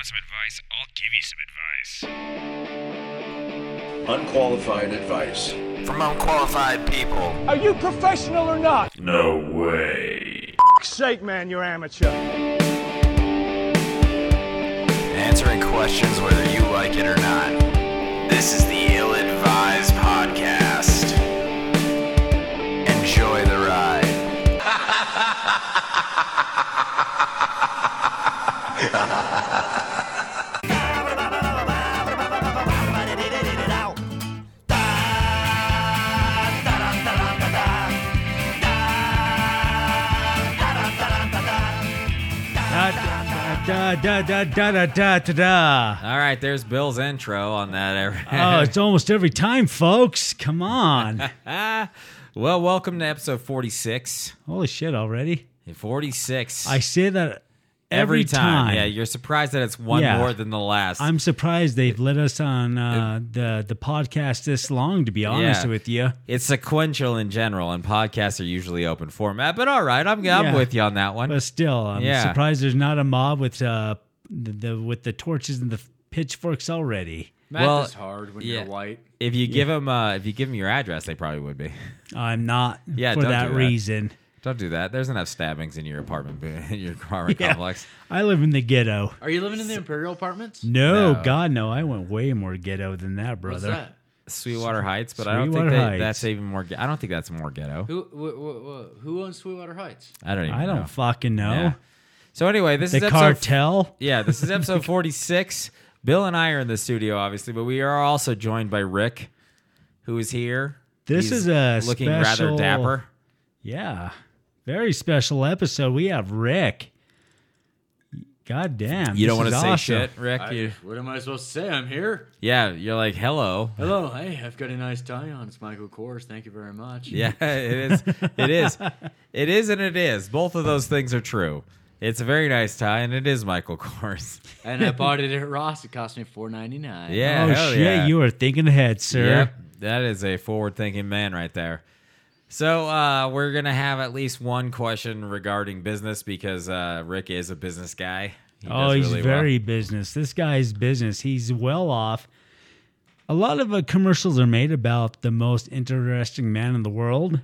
want some advice, I'll give you some advice. Unqualified advice. From unqualified people. Are you professional or not? No way. For sake, man, you're amateur. Answering questions whether you like it or not. This is the Ill Advised Podcast. Enjoy the ride. Da da da da da da da da da. All right, there's Bill's intro on that. Oh, it's almost every time, folks. Come on. well, welcome to episode 46. Holy shit, already? 46. I say that every, time. Yeah, you're surprised that it's one Yeah. more than the last. I'm surprised they've let us on uh, the the podcast this long. To be honest Yeah. with you, it's sequential in general, and podcasts are usually open format. But all right, I'm, I'm Yeah. with you on that one. but still, I'm Yeah. surprised there's not a mob with uh the, the with the torches and the pitchforks already. Math Well, is hard when yeah. you're white. if you give them, uh, if you give them your address, they probably would be. I'm not Yeah, for don't that do that. reason. Don't do that. There's enough stabbings in your apartment, in your apartment Yeah. complex. I live in the ghetto. Are you living in the Imperial Apartments? No, No. God, no. I went way more ghetto than that, What's brother. that? Sweetwater Heights, but I don't Sweetwater think that, Heights. that's even more. ge- I don't think that's more ghetto. Who wh- wh- wh- who owns Sweetwater Heights? I don't even. I don't know. fucking know. Yeah. So anyway, this is The episode cartel. Yeah, this is episode 46. Bill and I are in the studio, obviously, but we are also joined by Rick, who is here. This He's is a looking special- rather dapper. Yeah. Very special episode. We have Rick. God damn. You don't want want to say shit, Rick. I- You, what am I supposed to say? I'm here. yeah, you're like hello. Hello. Hey, I've got a nice tie on. It's Michael Kors. Thank you very much. Yeah, it is. It is. It is, and it is. Both of those things are true. It's a very nice tie, and it is Michael Kors. And I bought it at Ross. It cost me four ninety nine. Yeah, Oh, hell shit. yeah. You are thinking ahead, sir. Yep, that is a forward-thinking man right there. So uh, we're gonna have at least one question regarding business because uh, Rick is a business guy. He Oh, he's really very well. business. This guy's business. He's well off. A lot of uh, commercials are made about the most interesting man in the world.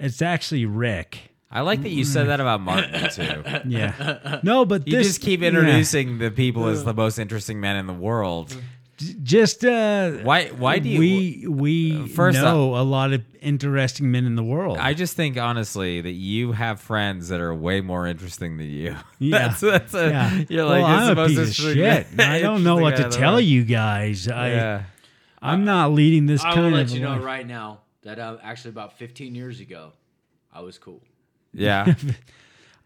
It's actually Rick. I like that you said that about Martin too. Yeah. No, but You this just keep yeah. introducing the people as the most interesting man in the world. Just uh, Why? Why do you? we we First know a lot of interesting men in the world. I just think honestly that you have friends that are way more interesting than you. Yeah. that's, that's a, yeah. You're like well, this is I'm the a most piece of shit. I don't know what to interesting guy in the tell world. you guys. I Yeah. I'm not leading this I kind will of let you know right now that uh, actually about 15 years ago, I was cool. Yeah.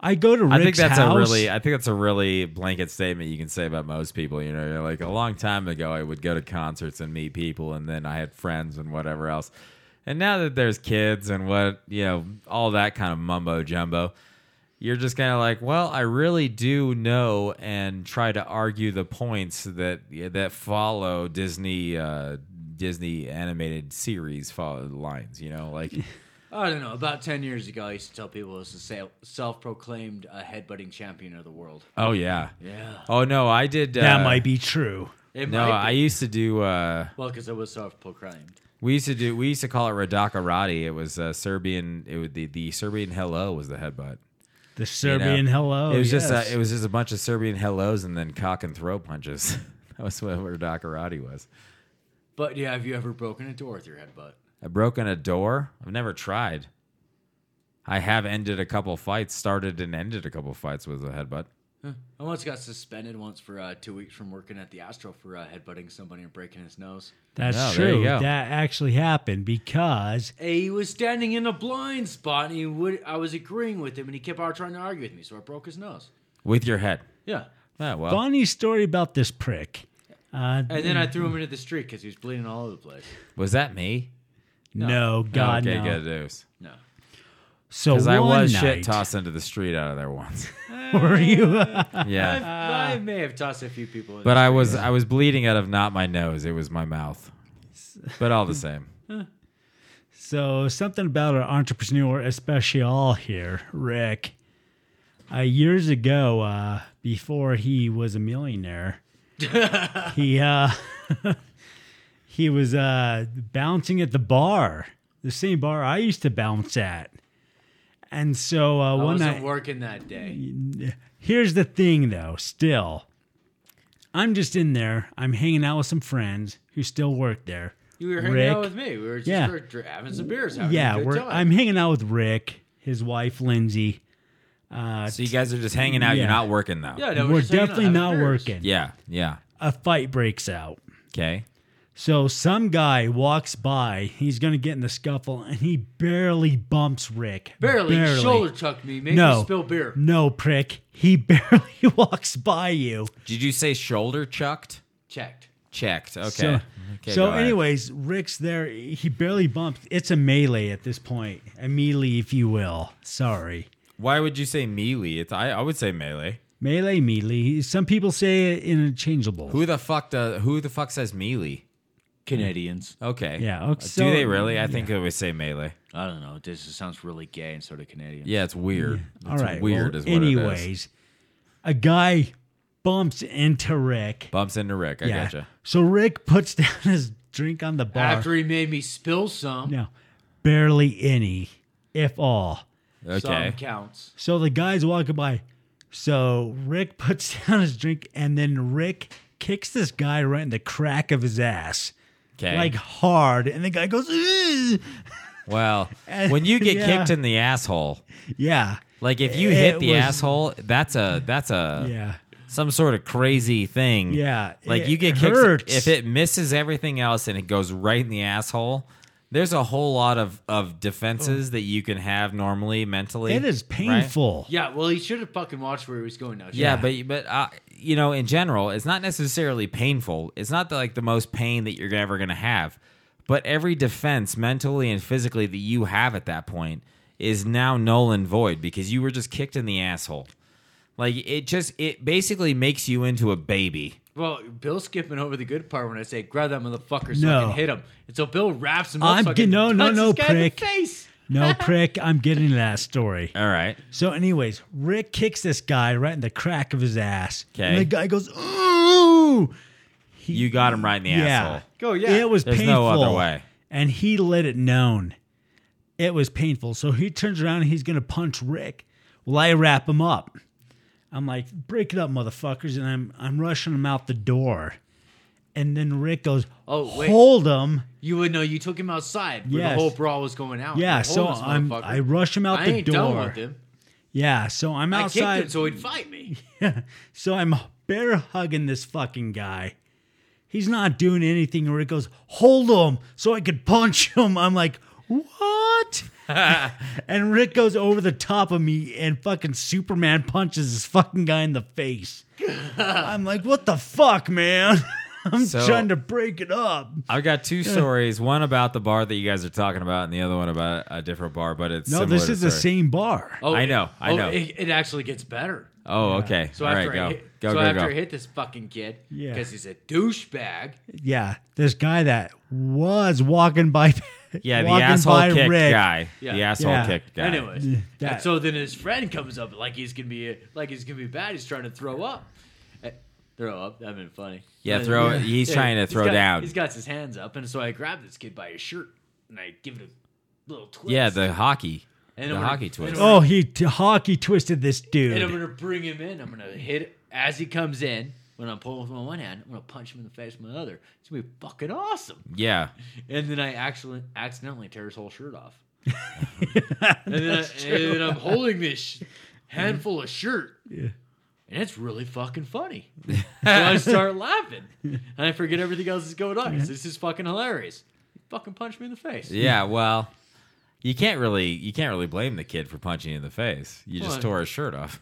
I go to Rick's I think that's house. a really I think that's a really blanket statement you can say about most people. You know, You're like a long time ago I would go to concerts and meet people and then I had friends and whatever else. And now that there's kids and what, you know, all that kind of mumbo jumbo, you're just kind of like, well, I really do know and try to argue the points that that follow Disney uh, Disney animated series follow lines, you know, like I don't know. About 10 years ago, I used to tell people I was a self proclaimed uh, headbutting champion of the world. oh yeah. Yeah. Oh no, I did uh, that might be true. It No, might I used to do. Uh, Well, because I was self proclaimed. we used to do. We used to call it Radaka Radi. It was uh, Serbian. It would the the Serbian hello was the headbutt. The you know? Serbian hello. It was yes. just. A, it was just a bunch of Serbian hellos and then cock and throw punches. that was what Radaka Radi was. But yeah, have you ever broken a door with your headbutt? I've broken a door. I've never tried. I have ended a couple fights. Started and ended a couple fights with a headbutt. I once got suspended once for uh, two weeks from working at the Astro for uh, headbutting somebody and breaking his nose. That's Oh, true. That actually happened because He was standing in a blind spot, and he would. I was agreeing with him, and he kept on trying to argue with me, so I broke his nose. With your head. Yeah, Oh, well. funny story about this prick. Uh, and then I threw him into the street because he was bleeding all over the place. Was that me? No, God okay, no. good news. No, So Because I one was night, shit tossed into the street out of there once. Were you? Yeah. I may have tossed a few people. In But the I street. was I was bleeding out of not my nose, it was my mouth. But all the same. so something about our entrepreneur especial here, Rick. uh, years ago, uh, before he was a millionaire, he uh, he was uh, bouncing at the bar, the same bar I used to bounce at. And so uh, I one wasn't night, working that day. here's the thing though, still, I'm just in there. I'm hanging out with some friends who still work there. You were hanging Rick. out with me. We were just Yeah. dr- having some beers. Having yeah, a good we're, time. I'm hanging out with Rick, his wife Lindsay. Uh, So you guys are just hanging out. Yeah. You're not working though. yeah, no, we're just hanging out, definitely having not beers. working. Yeah. Yeah. A fight breaks out. Okay. So some guy walks by. He's gonna get in the scuffle, and he barely bumps Rick. Barely, barely. shoulder chucked me, made No. me spill beer. No, prick. He barely walks by you. Did you say shoulder chucked? Checked. Checked. Okay. So, okay, so go ahead. anyways, Rick's there. He barely bumps. It's a melee at this point, a melee, if you will. Sorry, why would you say melee? It's I, I would say melee. melee, melee. Some people say it interchangeable. Who the fuck does? Who the fuck says melee? Canadians. Okay. Yeah, Uh, okay, so- Do they really? I think they would say melee. I don't know. This just sounds really gay and sort of Canadian. Yeah, it's weird. All It's right. Weird well, is what it is. anyways, a guy bumps into Rick. Bumps into Rick. I yeah. gotcha. So Rick puts down his drink on the bar. After he made me spill some, no, barely any, if all. Okay. some counts. So the guy's walking by. So Rick puts down his drink, and then Rick kicks this guy right in the crack of his ass, Okay. like hard. And the guy goes, "Ugh." well, And- when you get yeah. kicked in the asshole, yeah, like if you It hit the was- asshole, that's a that's a yeah, some sort of crazy thing. yeah. Like It you get kicked hurts. if it misses everything else and it goes right in the asshole. There's a whole lot of of defenses that you can have normally mentally. it is right? painful. Yeah, well, he should have fucking watched where he was going now. Yeah, Yeah. but but uh, you know, in general, it's not necessarily painful. It's not the, like the most pain that you're ever going to have. But every defense, mentally and physically, that you have at that point is now null and void because you were just kicked in the asshole. Like it just it basically makes you into a baby. Well, Bill's skipping over the good part when I say grab that motherfucker so No. I can hit him. And so Bill wraps him up. I'm so I no, no, no, this in the prick. face. No, prick. I'm getting to that story. All right. So, anyways, Rick kicks this guy right in the crack of his ass. Okay. And the guy goes, ooh. You got him right in the yeah. asshole. Go, yeah. It was There's painful. no other way. And he let it known. It was painful. So he turns around and he's going to punch Rick. Well, I wrap him up. I'm like, break it up, motherfuckers. And I'm, I'm rushing him out the door. And then Rick goes, Oh, wait. hold him. You would know. You took him outside where Yes. the whole brawl was going out. Yeah, Like, so I'm. I rush him out I the ain't done door. with him. Yeah, so I'm I kicked outside. him so he'd fight me. So I'm bear hugging this fucking guy. He's not doing anything. Rick goes, hold him so I could punch him. I'm like, what? and Rick goes over the top of me and fucking Superman punches this fucking guy in the face. I'm like, what the fuck, man? I'm So- trying to break it up. I've got two stories. One about the bar that you guys are talking about, and the other one about a different bar. But it's No, similar this to is the story. same bar. Oh, I know, I oh, know. It, it actually gets better. Oh, okay. So All after right, go, I hit, go, so go, after go. I hit this fucking kid, Yeah. because he's a douchebag. Yeah, this guy that was walking by. Yeah, the walking asshole by kicked Rick. guy. Yeah. The asshole Yeah. kicked guy. Anyways, that- and so then his friend comes up like he's gonna be like he's gonna be bad. He's trying to throw up. Throw up. That'd been funny. Yeah, And- throw- he's trying to he's throw got- down. He's got his hands up, and so I grab this kid by his shirt and I give it a little twist. Yeah, the hockey. And the I'm gonna- hockey twist. Oh, he t- hockey twisted this dude. And I'm gonna bring him in. I'm gonna hit it as he comes in. When I'm pulling with my one hand, I'm gonna punch him in the face with my other. It's gonna be fucking awesome. Yeah. And then I actually accidentally tear his whole shirt off. and, then I, and then I'm holding this sh- handful of shirt. And it's really fucking funny. so I start laughing. And I forget everything else is going on. 'cause This is fucking hilarious. He fucking punched me in the face. Yeah, well, you can't really you can't really blame the kid for punching you in the face. You just Why? tore his shirt off.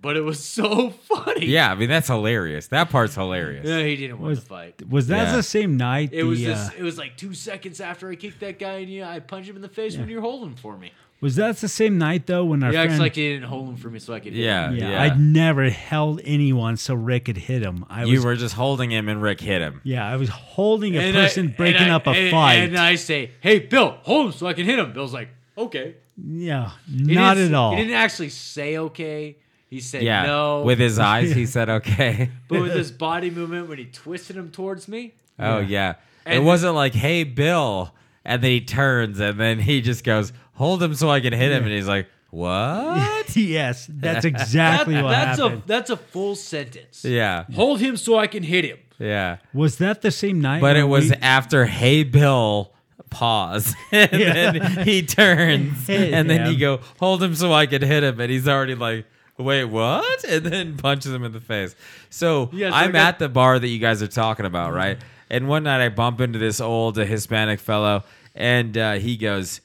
But it was so funny. Yeah, I mean that's hilarious. That part's hilarious. Yeah, he didn't win Was- the fight. Was that Yeah. the same night? It was the, this, uh, it was like two seconds after I kicked that guy in the eye. I punched him in the face when you were holding for me. Was that the same night though when our He acts friend? like he didn't hold him for me so I could hit Yeah, him. yeah, yeah. I'd never held anyone so Rick could hit him. I you was, were just holding him and Rick hit him. yeah, I was holding a And I- person breaking I- up a and- fight. And I say, hey, Bill, hold him so I can hit him. Bill's like, okay. yeah, He not didn't- at all. He didn't actually say okay, he said Yeah. no. With his eyes, he said okay. but with his body movement when he twisted him towards me, Oh yeah. it And- wasn't like, "Hey, Bill," and then he turns and then he just goes, "Hold him so I can hit him," and he's like, "What?" yes, that's exactly that, what that's happened. a that's a full sentence. yeah, Hold him so I can hit him. yeah. was that the same night? But it when was we- after "Hey, Bill." Pause, and Yeah. then he turns, Hit and then you him. go, "Hold him so I can hit him," and he's already like, "Wait, what?" And then punches him in the face. So Yeah, so I'm got- at the bar that you guys are talking about, right? And one night I bump into this old uh, Hispanic fellow, and uh, he goes,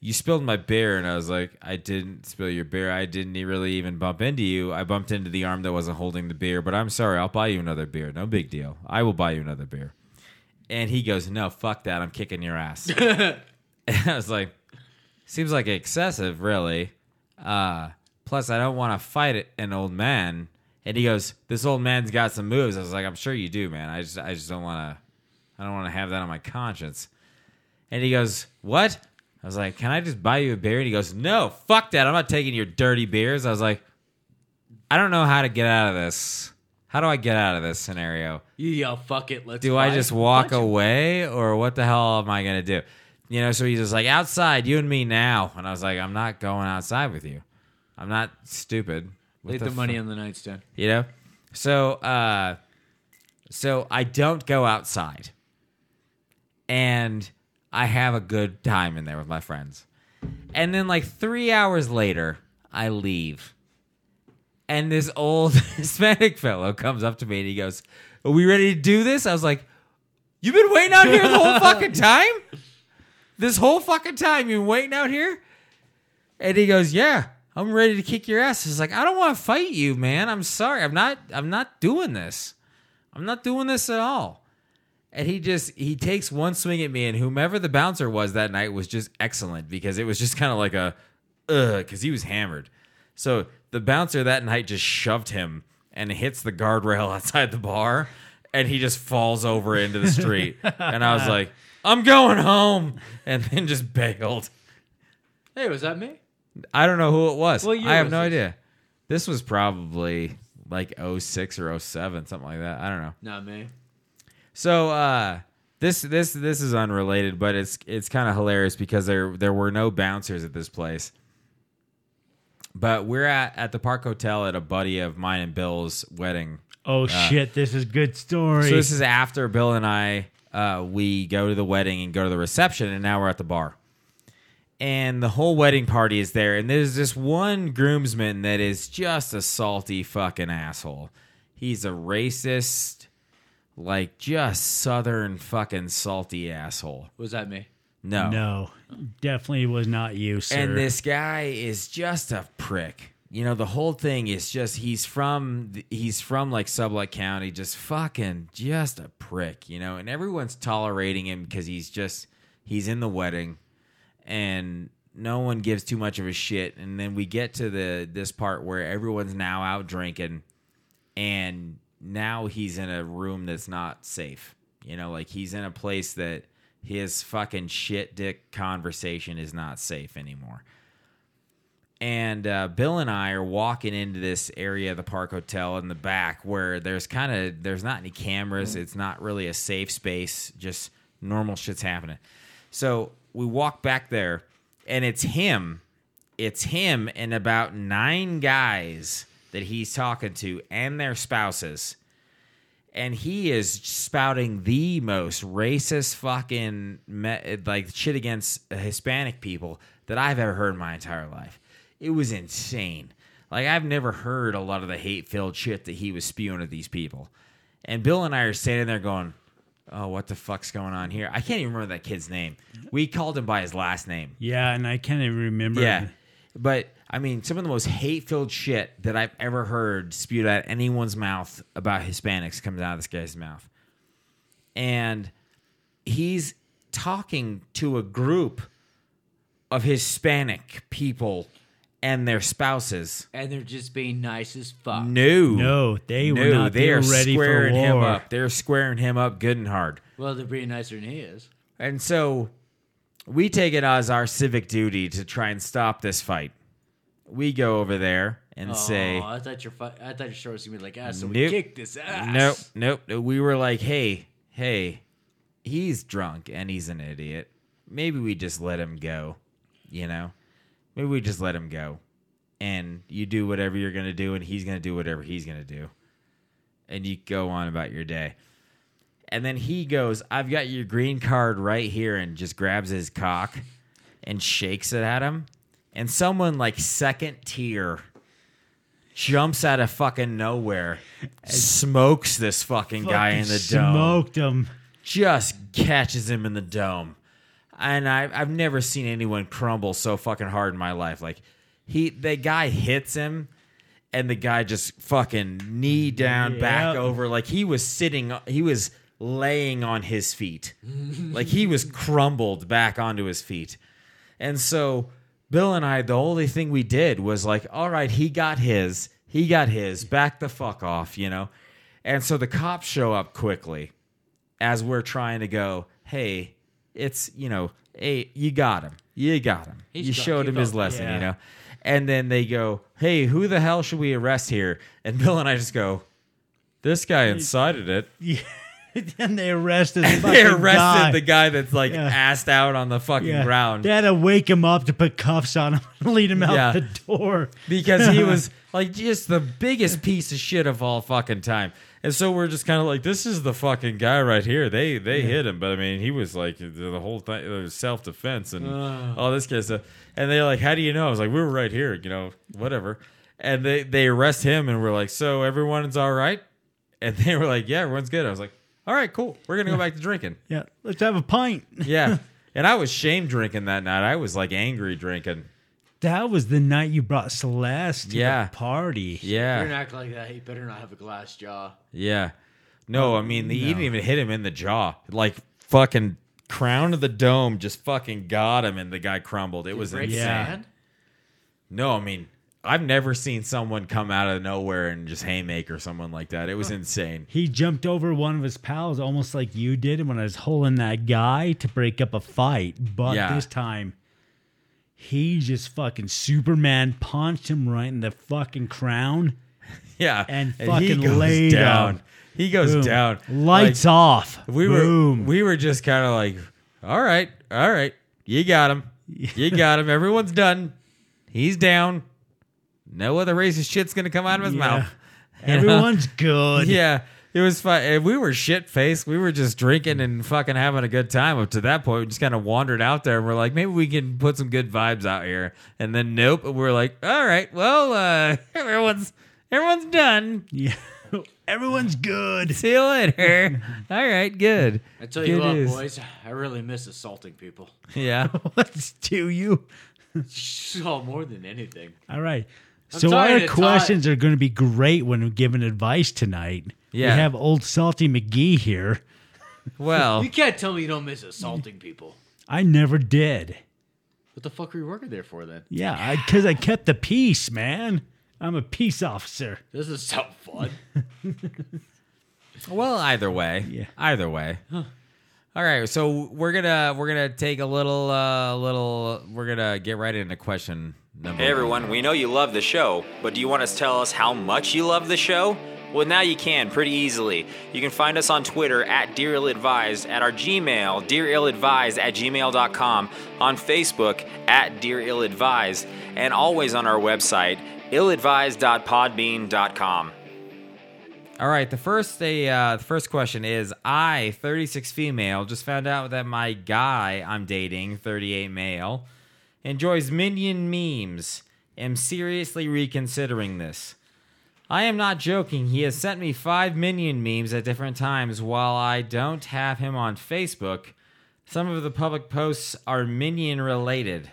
"You spilled my beer," and I was like, "I didn't spill your beer. I didn't really even bump into you. I bumped into the arm that wasn't holding the beer. But I'm sorry. I'll buy you another beer. No big deal. I will buy you another beer." And he goes, "No, fuck that. I'm kicking your ass." and I was like, "Seems like excessive, really." Uh, plus, I don't want to fight an old man. And he goes, "This old man's got some moves." I was like, "I'm sure you do, man. I just, I just don't want to, I don't want to have that on my conscience." And he goes, "What?" I was like, "Can I just buy you a beer?" And he goes, "No, fuck that. I'm not taking your dirty beers." I was like, "I don't know how to get out of this. How do I get out of this scenario?" You yell, "Fuck it, let's." do I fight." just walk away or what the hell am I gonna do? You know, so he's just like outside, you and me now, and I was like, I'm not going outside with you. I'm not stupid. What Leave the, fu- money on the nightstand. you know. So, uh, so I don't go outside, and I have a good time in there with my friends, and then like three hours later, I leave. And this old Hispanic fellow comes up to me and he goes, Are we ready to do this? I was like, You've been waiting out here the whole fucking time? This whole fucking time you've been waiting out here? And he goes, Yeah, I'm ready to kick your ass. He's like, I don't want to fight you, man. I'm sorry. I'm not I'm not doing this. I'm not doing this at all. And he just he takes one swing at me, and whomever the bouncer was that night was just excellent because it was just kind of like a ugh, because he was hammered. So the bouncer that night just shoved him and hits the guardrail outside the bar, and he just falls over into the street. and I was like, I'm going home, and then just bailed. Hey, was that me? I don't know who it was. Year I have no this? idea. This was probably like 06 or 07, something like that. I don't know. Not me. So uh this this this is unrelated, but it's it's kind of hilarious because there there were no bouncers at this place. But we're at at the Park Hotel at a buddy of mine and Bill's wedding. oh shit, this is good story. So this is after Bill and I uh, we go to the wedding and go to the reception, and now we're at the bar. And the whole wedding party is there, and there's this one groomsman that is just a salty fucking asshole. He's a racist, like just southern fucking salty asshole. Was that me? No, no, definitely was not you, sir. and this guy is just a prick. You know, the whole thing is just he's from he's from like Sublette County, just fucking just a prick, you know, and everyone's tolerating him because he's just he's in the wedding and no one gives too much of a shit. And then we get to the this part where everyone's now out drinking and now he's in a room that's not safe. You know, like he's in a place that his fucking shit dick conversation is not safe anymore. And uh, Bill and I are walking into this area of the Park Hotel in the back where there's kind of there's not any cameras. It's not really a safe space. Just normal shit's happening. So we walk back there, and it's him. It's him and about nine guys that he's talking to and their spouses and he is spouting the most racist fucking me- like shit against Hispanic people that I've ever heard in my entire life. It was insane. Like I've never heard a lot of the hate-filled shit that he was spewing at these people. And Bill and I are standing there going, "Oh, what the fuck's going on here?" I can't even remember that kid's name. We called him by his last name. yeah, and I can't even remember. Yeah. But I mean, some of the most hate filled shit that I've ever heard spewed out anyone's mouth about Hispanics comes out of this guy's mouth. And he's talking to a group of Hispanic people and their spouses. And they're just being nice as fuck. No. No, they were no, not. they They are were ready for squaring him war. up. They're squaring him up good and hard. Well, they're being nicer than he is. And so we take it as our civic duty to try and stop this fight. We go over there and say, Oh, I thought your fu- I thought your story was gonna be like, ah, so Nope. we kicked this ass. Nope, nope. We were like, hey, hey, he's drunk and he's an idiot. Maybe we just let him go. You know, maybe we just let him go, and you do whatever you're gonna do, and he's gonna do whatever he's gonna do, and you go on about your day. And then he goes, "I've got your green card right here," and just grabs his cock and shakes it at him. And someone like second tier jumps out of fucking nowhere, smokes this fucking guy in Fucking the dome, Smoked him. just catches him in the dome. And I, I've never seen anyone crumble so fucking hard in my life. Like he, the guy hits him, and the guy just fucking knee down, back over, like he was sitting, he was laying on his feet, like he was crumbled back onto his feet. And so Bill and I, the only thing we did was like, all right, he got his, he got his, back the fuck off, you know? And so the cops show up quickly as we're trying to go, hey, it's, you know, hey, you got him. You got him. He's you drunk. showed him his lesson, yeah. you know? And then they go, hey, who the hell should we arrest here? And Bill and I just go, this guy incited it. and they arrested the They arrested guy. the guy that's like Yeah. assed out on the fucking Yeah. ground. They had to wake him up to put cuffs on him and lead him out Yeah. the door. because he was like just the biggest piece of shit of all fucking time. And so we're just kind of like, this is the fucking guy right here. They they hit him, but I mean, he was like the whole thing, self defense and all this kind of stuff. And they're like, how do you know? I was like, we were right here, you know, whatever. And they they arrest him, and we're like, so everyone's all right? And they were like, yeah, everyone's good. I was like, all right, cool. We're gonna go back to drinking. Yeah, let's have a pint. Yeah. And I was shame drinking that night. I was like angry drinking. That was the night you brought Celeste to Yeah. the party. Yeah, you're Yeah. gonna act like that, you better not have a glass jaw. Yeah. No, I mean, he didn't even hit him in the jaw. Like, fucking crown of the dome just fucking got him and the guy crumbled. It was insane. Yeah. sand? No, I mean, I've never seen someone come out of nowhere and just haymaker someone like that. It was insane. He jumped over one of his pals almost like you did when I was holding that guy to break up a fight. But Yeah. this time, he just fucking Superman punched him right in the fucking crown. Yeah. And fucking laid down. him. He goes Boom. down. Lights Like, off. We Boom. were we were just kind of like, all right, all right, you got him, you got him. Everyone's done. He's down. No other racist shit's gonna come out of his Yeah. mouth. You know? Everyone's good. Yeah, it was fun. And we were shit faced. We were just drinking and fucking having a good time. Up to that point, we just kind of wandered out there and we're like, maybe we can put some good vibes out here. And then nope, we're like, all right, well, uh, everyone's everyone's done. Yeah. Everyone's good. See you later. all right, good. I tell you Good what, news. boys, I really miss assaulting people. Yeah. What's to you? Oh, more than anything. All right. I'm So our to tie- questions are going to be great when we're giving advice tonight. Yeah. We have old Salty McGee here. Well, You can't tell me you don't miss assaulting people. I never did. What the fuck are you working there for then? Yeah, because I, kept the peace, man. I'm a peace officer. This is so fun. well, either way. Yeah. Either way. All right, so we're gonna we're gonna take a little uh little we're gonna get right into question number. Hey everyone, we know you love the show, but do you want to tell us how much you love the show? Well, now you can pretty easily. You can find us on Twitter at Dear Ill Advised, at our Gmail, dearilladvised at gmail.com, on Facebook at Dear Ill Advised, and always on our website, illadvised.podbean.com. All right, the first a uh, the first question is I, 36 female, just found out that my guy I'm dating, 38 male, enjoys minion memes. Am seriously reconsidering this. I am not joking. He has sent me five minion memes at different times while I don't have him on Facebook. Some of the public posts are minion related.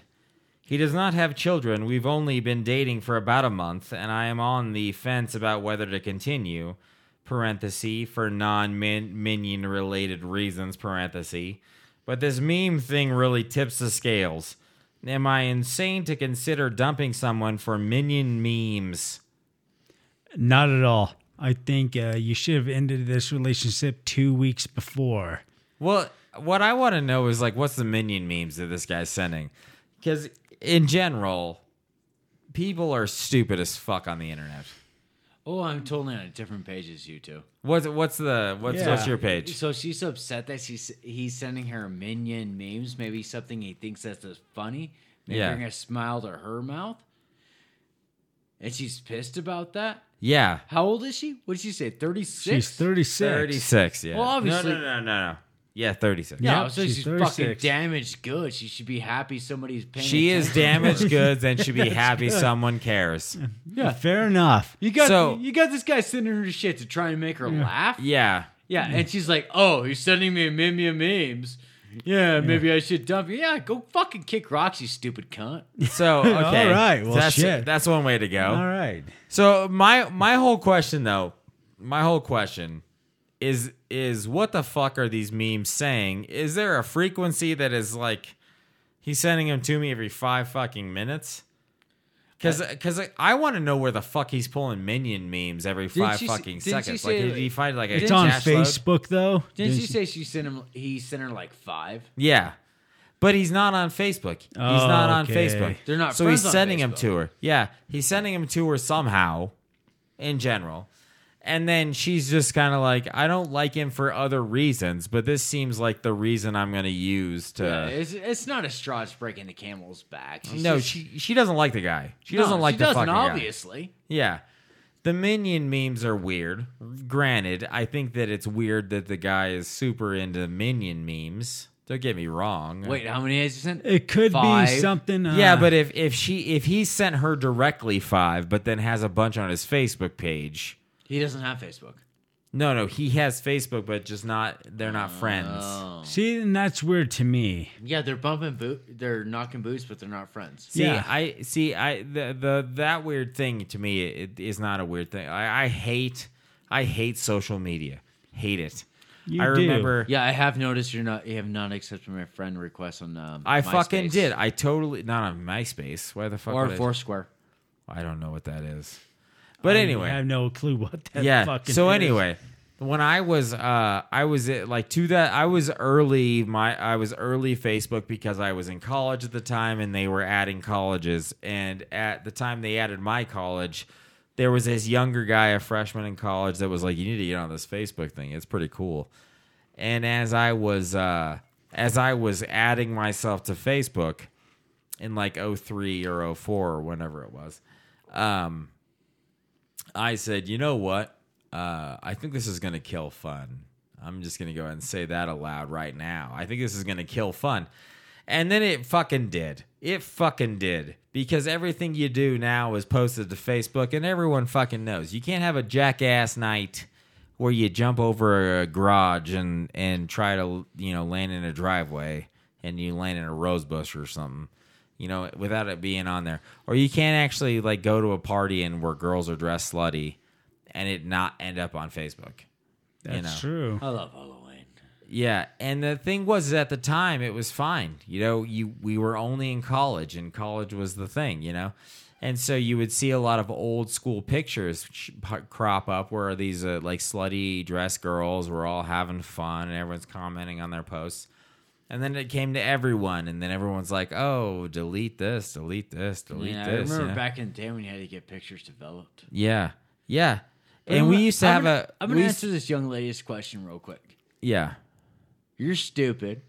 He does not have children. We've only been dating for about a month, and I am on the fence about whether to continue. Parenthesis for non minion related reasons. Parenthesis. But this meme thing really tips the scales. Am I insane to consider dumping someone for minion memes? Not at all. I think uh, you should have ended this relationship two weeks before. Well, what I want to know is like, what's the minion memes that this guy's sending? Because in general, people are stupid as fuck on the internet. Oh, I'm totally on a different page as you two. What's what's the what's Yeah. what's your page? So she's upset that she's he's sending her minion memes, maybe something he thinks that's funny, maybe Yeah. bring a smile to her mouth, and she's pissed about that. Yeah, How old is she? What did she say? Thirty six. She's 36. thirty six. Yeah. Well, obviously- no, no, no, no, no. Yeah, thirty six. Yeah, Yep, so she's she's, 36. fucking damaged goods. She should be happy somebody's paying. She is attention. damaged goods and she should be happy someone cares. Yeah, fair enough. You got So- you got this guy sending her shit to try and make her laugh. Yeah. Yeah, and she's like, "Oh, he's sending me a meme memes. Yeah, maybe I should dump you. Yeah, go fucking kick rocks, you stupid cunt." So okay. All right, well, that's shit. that's one way to go. All right. So my my whole question though, my whole question is is what the fuck are these memes saying? Is there a frequency that is like he's sending them to me every five fucking minutes? Because because uh, I want to know where the fuck he's pulling minion memes every five she fucking seconds. Like say- did he find like a It's on cash load? Facebook, though. Didn't Didn't she say she sent him? He sent her like five. Yeah. But he's not on Facebook. He's Oh, not on okay. Facebook. They're not So he's on sending him to her. Yeah, he's sending him to her somehow, in general. And then she's just kind of like, I don't like him for other reasons, but this seems like the reason I'm going to use to. Yeah, it's, it's not a straw that's breaking the camel's back. She's no, just- she she doesn't like the guy. She No, doesn't like she the doesn't, fucking guy. obviously. Yeah. The minion memes are weird. Granted, I think that it's weird that the guy is super into minion memes. Don't get me wrong. Wait, how many has he sent? It could Five. be something. Uh, Yeah, but if if she if he sent her directly five, but then has a bunch on his Facebook page. He doesn't have Facebook. No, no, he has Facebook, but just not. They're not friends. Oh. see, and that's weird to me. Yeah, they're bumping boot. They're knocking boots, but they're not friends. See, Yeah. I see. I the the that weird thing to me it is not a weird thing. I, I hate I hate social media. Hate it. You I do. remember. Yeah, I have noticed you're not. You have not accepted my friend request on. Um, I fucking did. I totally not on MySpace. Why the fuck? or would I- Foursquare. I don't know what that is. But anyway, I have no clue what that yeah. fucking So is. anyway, when I was uh I was at, like to that I was early my I was early Facebook because I was in college at the time and they were adding colleges and at the time they added my college there was this younger guy a freshman in college that was like you need to get on this Facebook thing it's pretty cool and as I was uh as I was adding myself to Facebook in like 03 or 04 or whenever it was um I said, you know what? Uh, I think this is going to kill fun. I'm just going to go ahead and say that aloud right now. I think this is going to kill fun. And then it fucking did. It fucking did. Because everything you do now is posted to Facebook and everyone fucking knows. You can't have a jackass night where you jump over a garage and, and try to, you know, land in a driveway and you land in a rose bush or something you know, without it being on there. Or you can't actually like go to a party and where girls are dressed slutty and it not end up on Facebook. That's you know. true. I love Halloween. Yeah, and the thing was at the time it was fine. You know, you we were only in college and college was the thing, you know. And so you would see a lot of old school pictures crop up where these uh, like slutty dress girls were all having fun and everyone's commenting on their posts. And then it came to everyone, and then everyone's like, "Oh, delete this, delete this, delete Yeah, I this." remember you know? back in the day when you had to get pictures developed. Yeah, yeah. And we used to I'm have gonna, a. I'm gonna answer this young lady's question real quick. Yeah, You're stupid.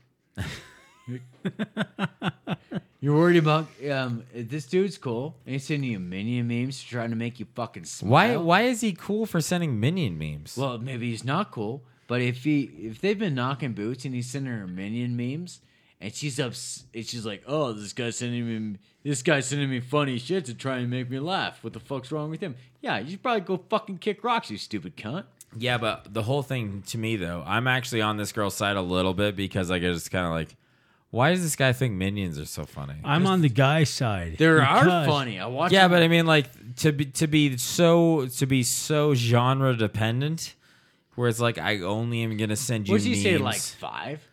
You're worried about um, this dude's cool, and he's sending you minion memes to trying to make you fucking smile. why? Why is he cool for sending minion memes? Well, maybe he's not cool, but if he if they've been knocking boots and he's sending her minion memes, and she's up, and she's like, "Oh, this guy's sending me this guy's sending me funny shit to try and make me laugh. What the fuck's wrong with him? Yeah, you should probably go fucking kick rocks, you stupid cunt." Yeah, but the whole thing to me though, I'm actually on this girl's side a little bit because I just kind of like, why does this guy think minions are so funny? I'm on the guy side. They are funny. I watched. yeah, them- but I mean, like to be to be so to be so genre dependent, where it's like I only am gonna send you. what did you say? Like five?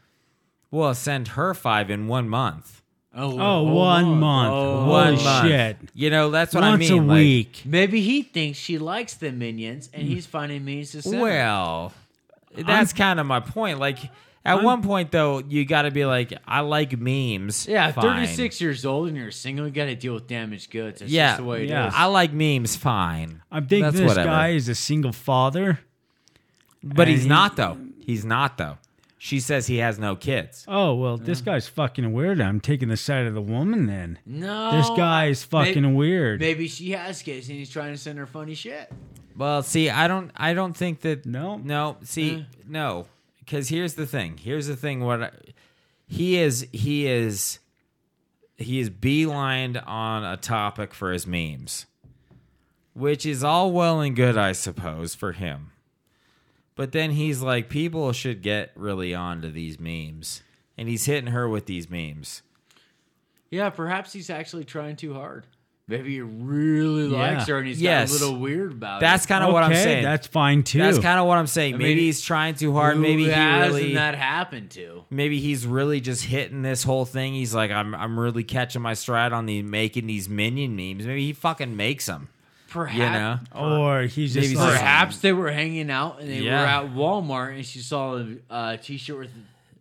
well, send her five in one month. Oh, oh, oh one oh, month. Oh, One Holy month. shit. You know, that's what Once I mean. a like, week. Maybe he thinks she likes the minions, and he's finding means to send. her. Well, that's kind of my point. Like, At I'm- one point, though, you got to be like, I like memes. Yeah, fine. 36 years old and you're single, you got to deal with damaged goods. That's Yeah, just the way it is. yeah. I like memes. Fine. I'm thinking That's this whatever. guy is a single father. But he's he- not though. He's not though. She says he has no kids. Oh well, this guy's fucking weird. I'm taking the side of the woman then. No. This guy is fucking maybe, weird. Maybe she has kids and he's trying to send her funny shit. Well, see, I don't. I don't think that. No? No. See, Uh. no. Because here's the thing. Here's the thing. What I, he is. He is. He is beelined on a topic for his memes, which is all well and good, I suppose, for him. But then he's like, people should get really onto these memes, and he's hitting her with these memes. Yeah, perhaps he's actually trying too hard. Maybe he really likes Yeah. her and he's Yes. got a little weird about That's it. That's kind of what I'm saying. That's fine too. That's kind of what I'm saying. I maybe mean, he's trying too hard. Who Maybe he hasn't really. that happened to? maybe he's really just hitting this whole thing. He's like, I'm, I'm really catching my stride on the making these minion memes. Maybe he fucking makes them. Perhaps, You know, or he's just Maybe like, perhaps they were hanging out and they Yeah. were at Walmart and she saw a uh, t-shirt with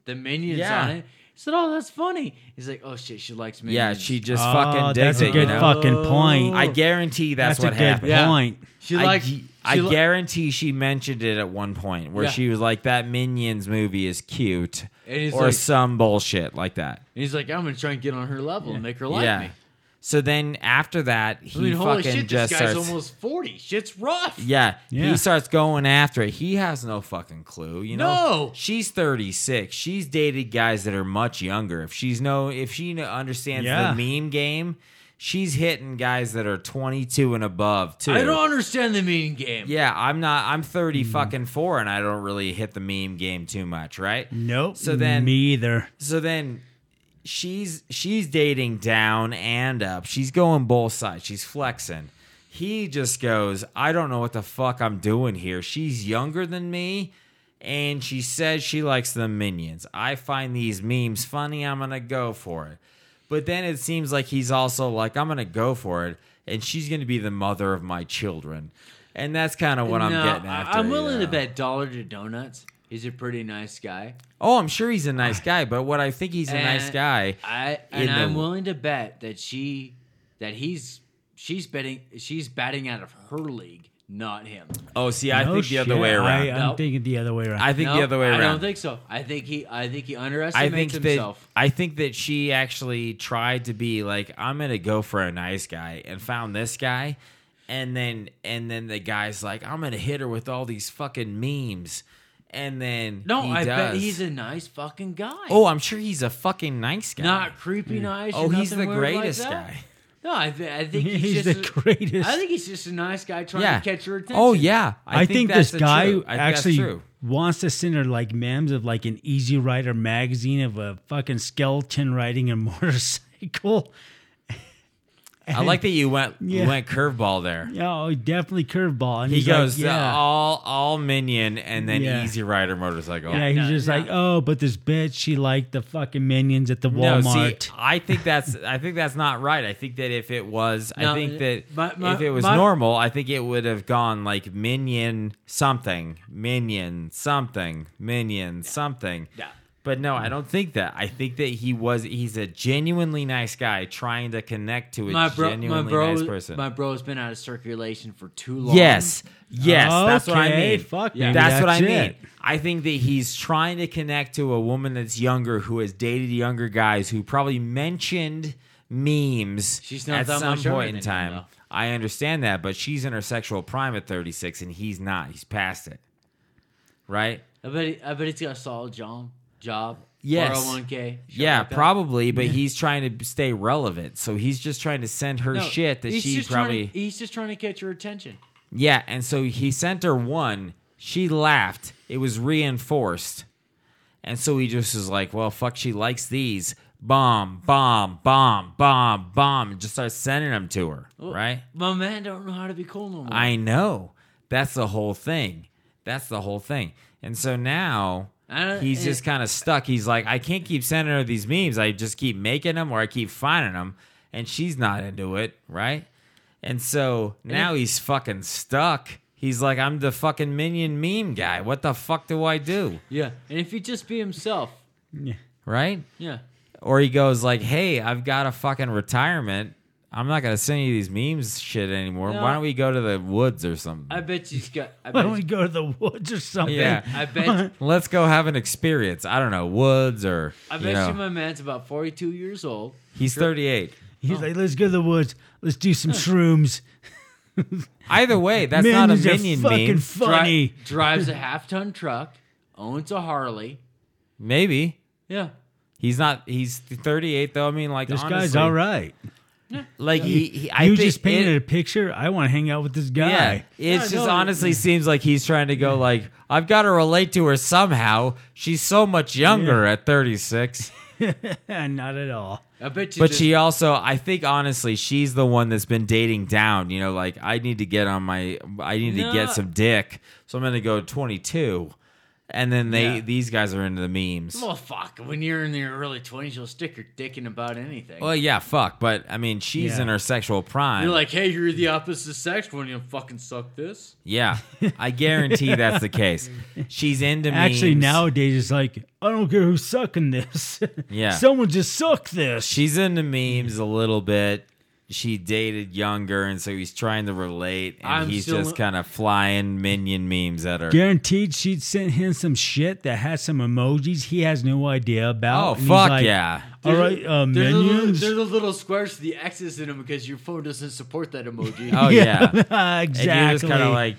the minions Yeah. on it. He said, "Oh, that's funny." He's like, "Oh shit, she likes minions." yeah, she just oh, fucking digs that's a it. good you know? fucking point. I guarantee that's, that's what a good happened. Yeah. point. She I, likes. gu- she I li- guarantee she mentioned it at one point where Yeah. she was like, "That Minions movie is cute," And he's or like- some bullshit like that. He's like, "I'm gonna try and get on her level and make her like yeah. me." So then after that, he I mean, holy fucking shit, this just guy's starts. almost forty. Shit's rough. Yeah, Yeah. he starts going after it. He has no fucking clue. You know, No. she's thirty six. She's dated guys that are much younger. If she's no, if she understands Yeah. the meme game, she's hitting guys that are twenty two and above too. I don't understand the meme game. Yeah, I'm not. I'm thirty Hmm. fucking four, and I don't really hit the meme game too much, right? Nope. So then- me either. So then she's she's dating down and up. She's going both sides. She's flexing. He just goes, I don't know what the fuck I'm doing here. She's younger than me and she says she likes the minions. I find these memes funny. I'm going to go for it. But then it seems like he's also like, I'm going to go for it and she's going to be the mother of my children. And that's kind of what I'm getting after. I'm willing you to bet dollar to donuts. He's a pretty nice guy. Oh, I'm sure he's a nice guy, but what I think he's a nice guy. I and I'm willing to bet that she that he's she's betting she's batting out of her league, not him. Oh, see, I No think the other shit. way around. I, I'm Nope. thinking the other way around. I think the other way around. I don't think so. I think he I think he I underestimates think that himself. I think that she actually tried to be like, I'm gonna go for a nice guy, and found this guy, and then and then the guy's like, I'm gonna hit her with all these fucking memes, and then no, he I bet does. he's a nice fucking guy. oh, I'm sure he's a fucking nice guy. not creepy hmm. nice. oh, he's nothing the weird like greatest that. guy. No, I, th- I think he's, He's just the a- greatest. I think he's just a nice guy trying Yeah. to catch your oh, attention. Oh yeah, I, think, that's this the guy true- I think that's actually true. wants to send her like memes of like an Easy Rider magazine of a fucking skeleton riding a motorcycle. I like that you went you Yeah. went curveball there. Yeah, oh, definitely curveball. And He he's like, goes yeah. uh, all all minion and then Yeah. Easy Rider motorcycle. yeah, he's no, just no. like, oh, but this bitch, she liked the fucking minions at the No, Walmart. see, I think that's I think that's not right. I think that if it was, I think that my- my- if it was my- normal, I think it would have gone like minion something, minion something, minion something. Yeah. But no, I hmm. don't think that. I think that he was he's a genuinely nice guy trying to connect to a My bro, my genuinely bro, nice person. my bro's been out of circulation for too long. yes. Yes, that's what I mean. Fuck, Yeah. maybe That's, what I mean. it. I think that he's trying to connect to a woman that's younger who has dated younger guys who probably mentioned memes She's not at that some much younger point in than him, time. I understand that, but she's in her sexual prime at 36 and he's not. He's past it. Right? I bet. He, I bet he's got a solid job. Job. Yes. 401k. Yeah, like probably, but he's trying to stay relevant. So he's just trying to send her No, shit that he's she just probably Trying to, he's just trying to catch her attention. Yeah, and so he sent her one. She laughed. It was reinforced. And so he just was like, well, fuck, she likes these. Bomb, bomb, bomb, bomb, bomb. And just starts sending them to her, right? My man don't know how to be cool no more. I know. That's the whole thing. That's the whole thing. And so now he's eh. just kind of stuck. He's like, I can't keep sending her these memes. I just keep making them or I keep finding them. And she's not into it, right? And so now he's fucking stuck. He's like, I'm the fucking minion meme guy. What the fuck do I do? Yeah, and if he just be himself, Yeah. Right? yeah. Or he goes like, Hey, I've got a fucking retirement. I'm not gonna send you these memes shit anymore. No. Why don't we go to the woods or something? I bet you's got. I Why bet, don't we go to the woods or something? Yeah. I bet. Let's go have an experience. I don't know, woods or I you bet know. you my man's about forty-two years old. he's 38. He's oh. like, let's go to the woods. Let's do some shrooms. Either way, that's not a Minions are minion fucking meme. Dri- funny. drives a half-ton truck. Owns a Harley. Maybe Yeah. he's not. He's 38 though. I mean, like This honestly, guy's all right. Like he, he I you think just painted it- a picture. I want to hang out with this Yeah, guy. it Yeah, just no, honestly seems like he's trying to go like I've got to relate to her somehow. She's so much younger at 36. Not at all. I bet you. But this- she also, I think honestly, she's the one that's been dating down. You know, like I need to get on my, I need to get some dick, so I'm gonna go 22, and then they, Yeah. these guys are into the memes. Well, fuck. When you're in your early twenties, you'll stick your dick in about anything. Well, yeah, fuck, but I mean, she's Yeah. in her sexual prime. You're like, hey, you're the opposite sex. When you fucking suck this? yeah, I guarantee that's the case. She's into memes. Actually, nowadays it's like I don't care who's sucking this. Yeah. someone just suck this. she's into memes a little bit. She dated younger, and so he's trying to relate, and I'm he's still- just kind of flying minion memes at her. Guaranteed, she'd sent him some shit that has some emojis he has no idea about. Oh and he's fuck like, yeah! All right, uh, There's a, little, minions. there's a little squares with the X's in them because your phone doesn't support that emoji. Oh yeah, exactly. And you're just kind of like,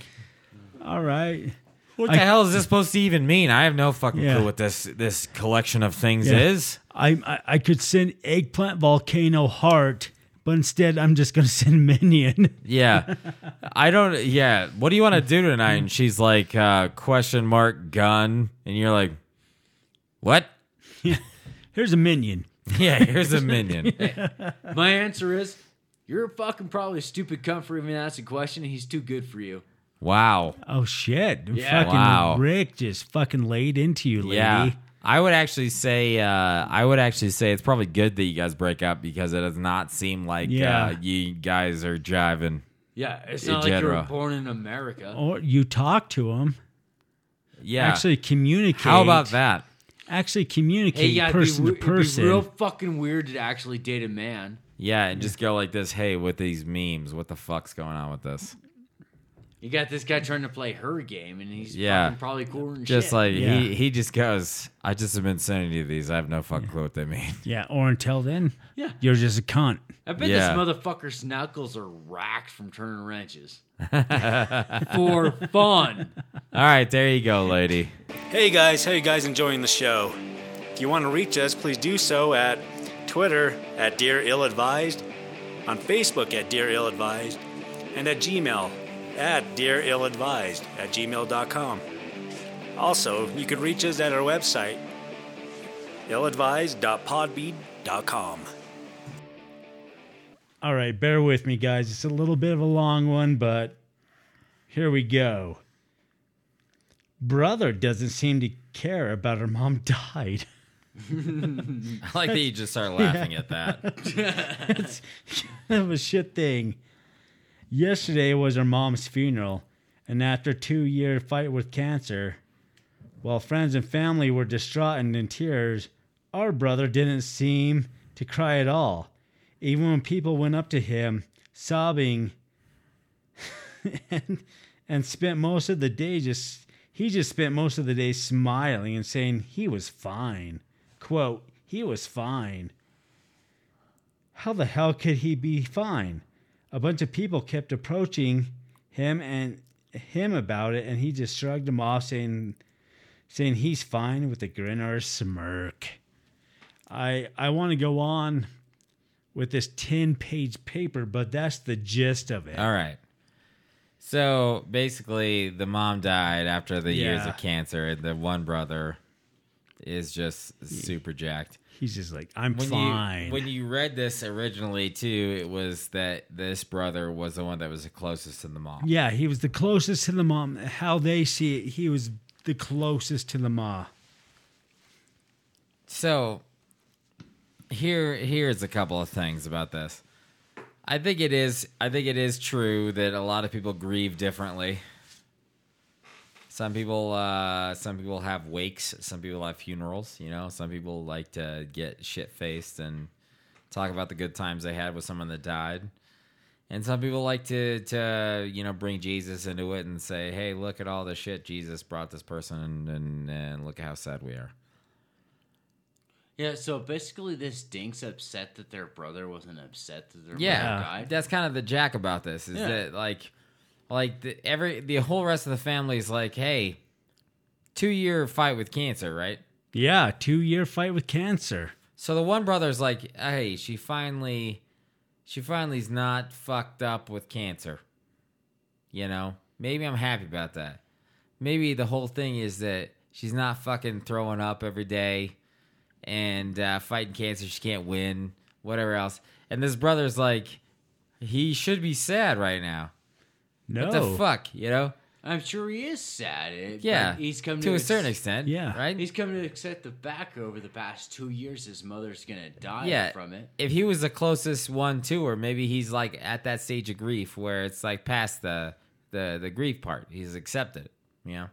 all right. what the hell is this supposed to even mean? I have no fucking Yeah. clue what this this collection of things Yeah. is. I, I I could send eggplant volcano heart, but instead I'm just gonna send minion. Yeah, I don't. Yeah, what do you want to do tonight? And she's like, uh, question mark gun, and you're like, what? Here's a minion. Yeah, here's a minion. My answer is, you're fucking probably a stupid cunt for even asking a question, and he's too good for you. Wow. Oh shit! Yeah. fucking Wow. Rick just fucking laid into you, lady. Yeah. I would actually say uh, I would actually say it's probably good that you guys break up because it does not seem like Yeah. uh, you guys are jiving. Yeah, it's In not like you general. were born in America. Or you talk to them. Yeah. Actually communicate. how about that? Actually communicate Hey, yeah, person it'd, be, to we- person. it'd be real fucking weird to actually date a man. Yeah, and just go like this. Hey, with these memes, what the fuck's going on with this? You got this guy trying to play her game, and he's Yeah. fucking probably cooler than Just shit. like Yeah. he he just goes. I just have been sending you these. I have no fucking clue what they mean. yeah, or until then, Yeah. you're just a cunt. I bet Yeah. this motherfucker's knuckles are racked from turning wrenches. For fun. All right, there you go, lady. Hey guys, how you guys enjoying the show? If you want to reach us, please do so at Twitter at Dear Ill Advised, on Facebook at Dear Ill Advised, and at Gmail at Dear Ill Advised at gmail.com. Also, you can reach us at our website, illadvised.podbean.com. All right, bear with me, guys. It's a little bit of a long one, but here we go. Brother doesn't seem to care about her mom died. I like that you just start laughing at that. It's kind of a shit thing. Yesterday was her mom's funeral, and after two year fight with cancer, while friends and family were distraught and in tears, our brother didn't seem to cry at all. Even when people went up to him, sobbing, and, and spent most of the day just, he just spent most of the day smiling and saying he was fine. Quote, he was fine. How the hell could he be fine? A bunch of people kept approaching him and him about it, and he just shrugged them off, saying, saying he's fine with a grin or a smirk. I I want to go on with this ten page paper, but that's the gist of it. All right. So basically, the mom died after the years of cancer, and the one brother is just super jacked. He's just like, I'm When fine. you when you read this originally too, it was that this brother was the one that was the closest to the mom. yeah, he was the closest to the mom. How they see it, he was the closest to the ma. So here here's a couple of things about this. I think it is I think it is true that a lot of people grieve differently. Some people, uh, some people have wakes. Some people have funerals. You know, some people like to get shit faced and talk about the good times they had with someone that died. And some people like to, to you know, bring Jesus into it and say, "Hey, look at all the shit Jesus brought this person, and and, and look at how sad we are." Yeah, so basically, this Dink's upset that their brother wasn't upset that their Yeah, brother died. that's kind of the jack about this. Is Yeah. that like, like the, every the whole rest of the family is like, "Hey, two year fight with cancer, right?" Yeah, two year fight with cancer. So the one brother's like, "Hey, she finally, she finally's not fucked up with cancer." You know, maybe I'm happy about that. Maybe the whole thing is that she's not fucking throwing up every day and uh, fighting cancer. She can't win, whatever else. And this brother's like, he should be sad right now. No. What the fuck, you know? I'm sure he is sad. eh, Yeah, he's come to, to, a ex- certain extent. Yeah. right. He's come to accept the fact over the past two years his mother's gonna die yeah, from it. If he was the closest one to her, maybe he's like at that stage of grief where it's like past the the the grief part. He's accepted. it, You know.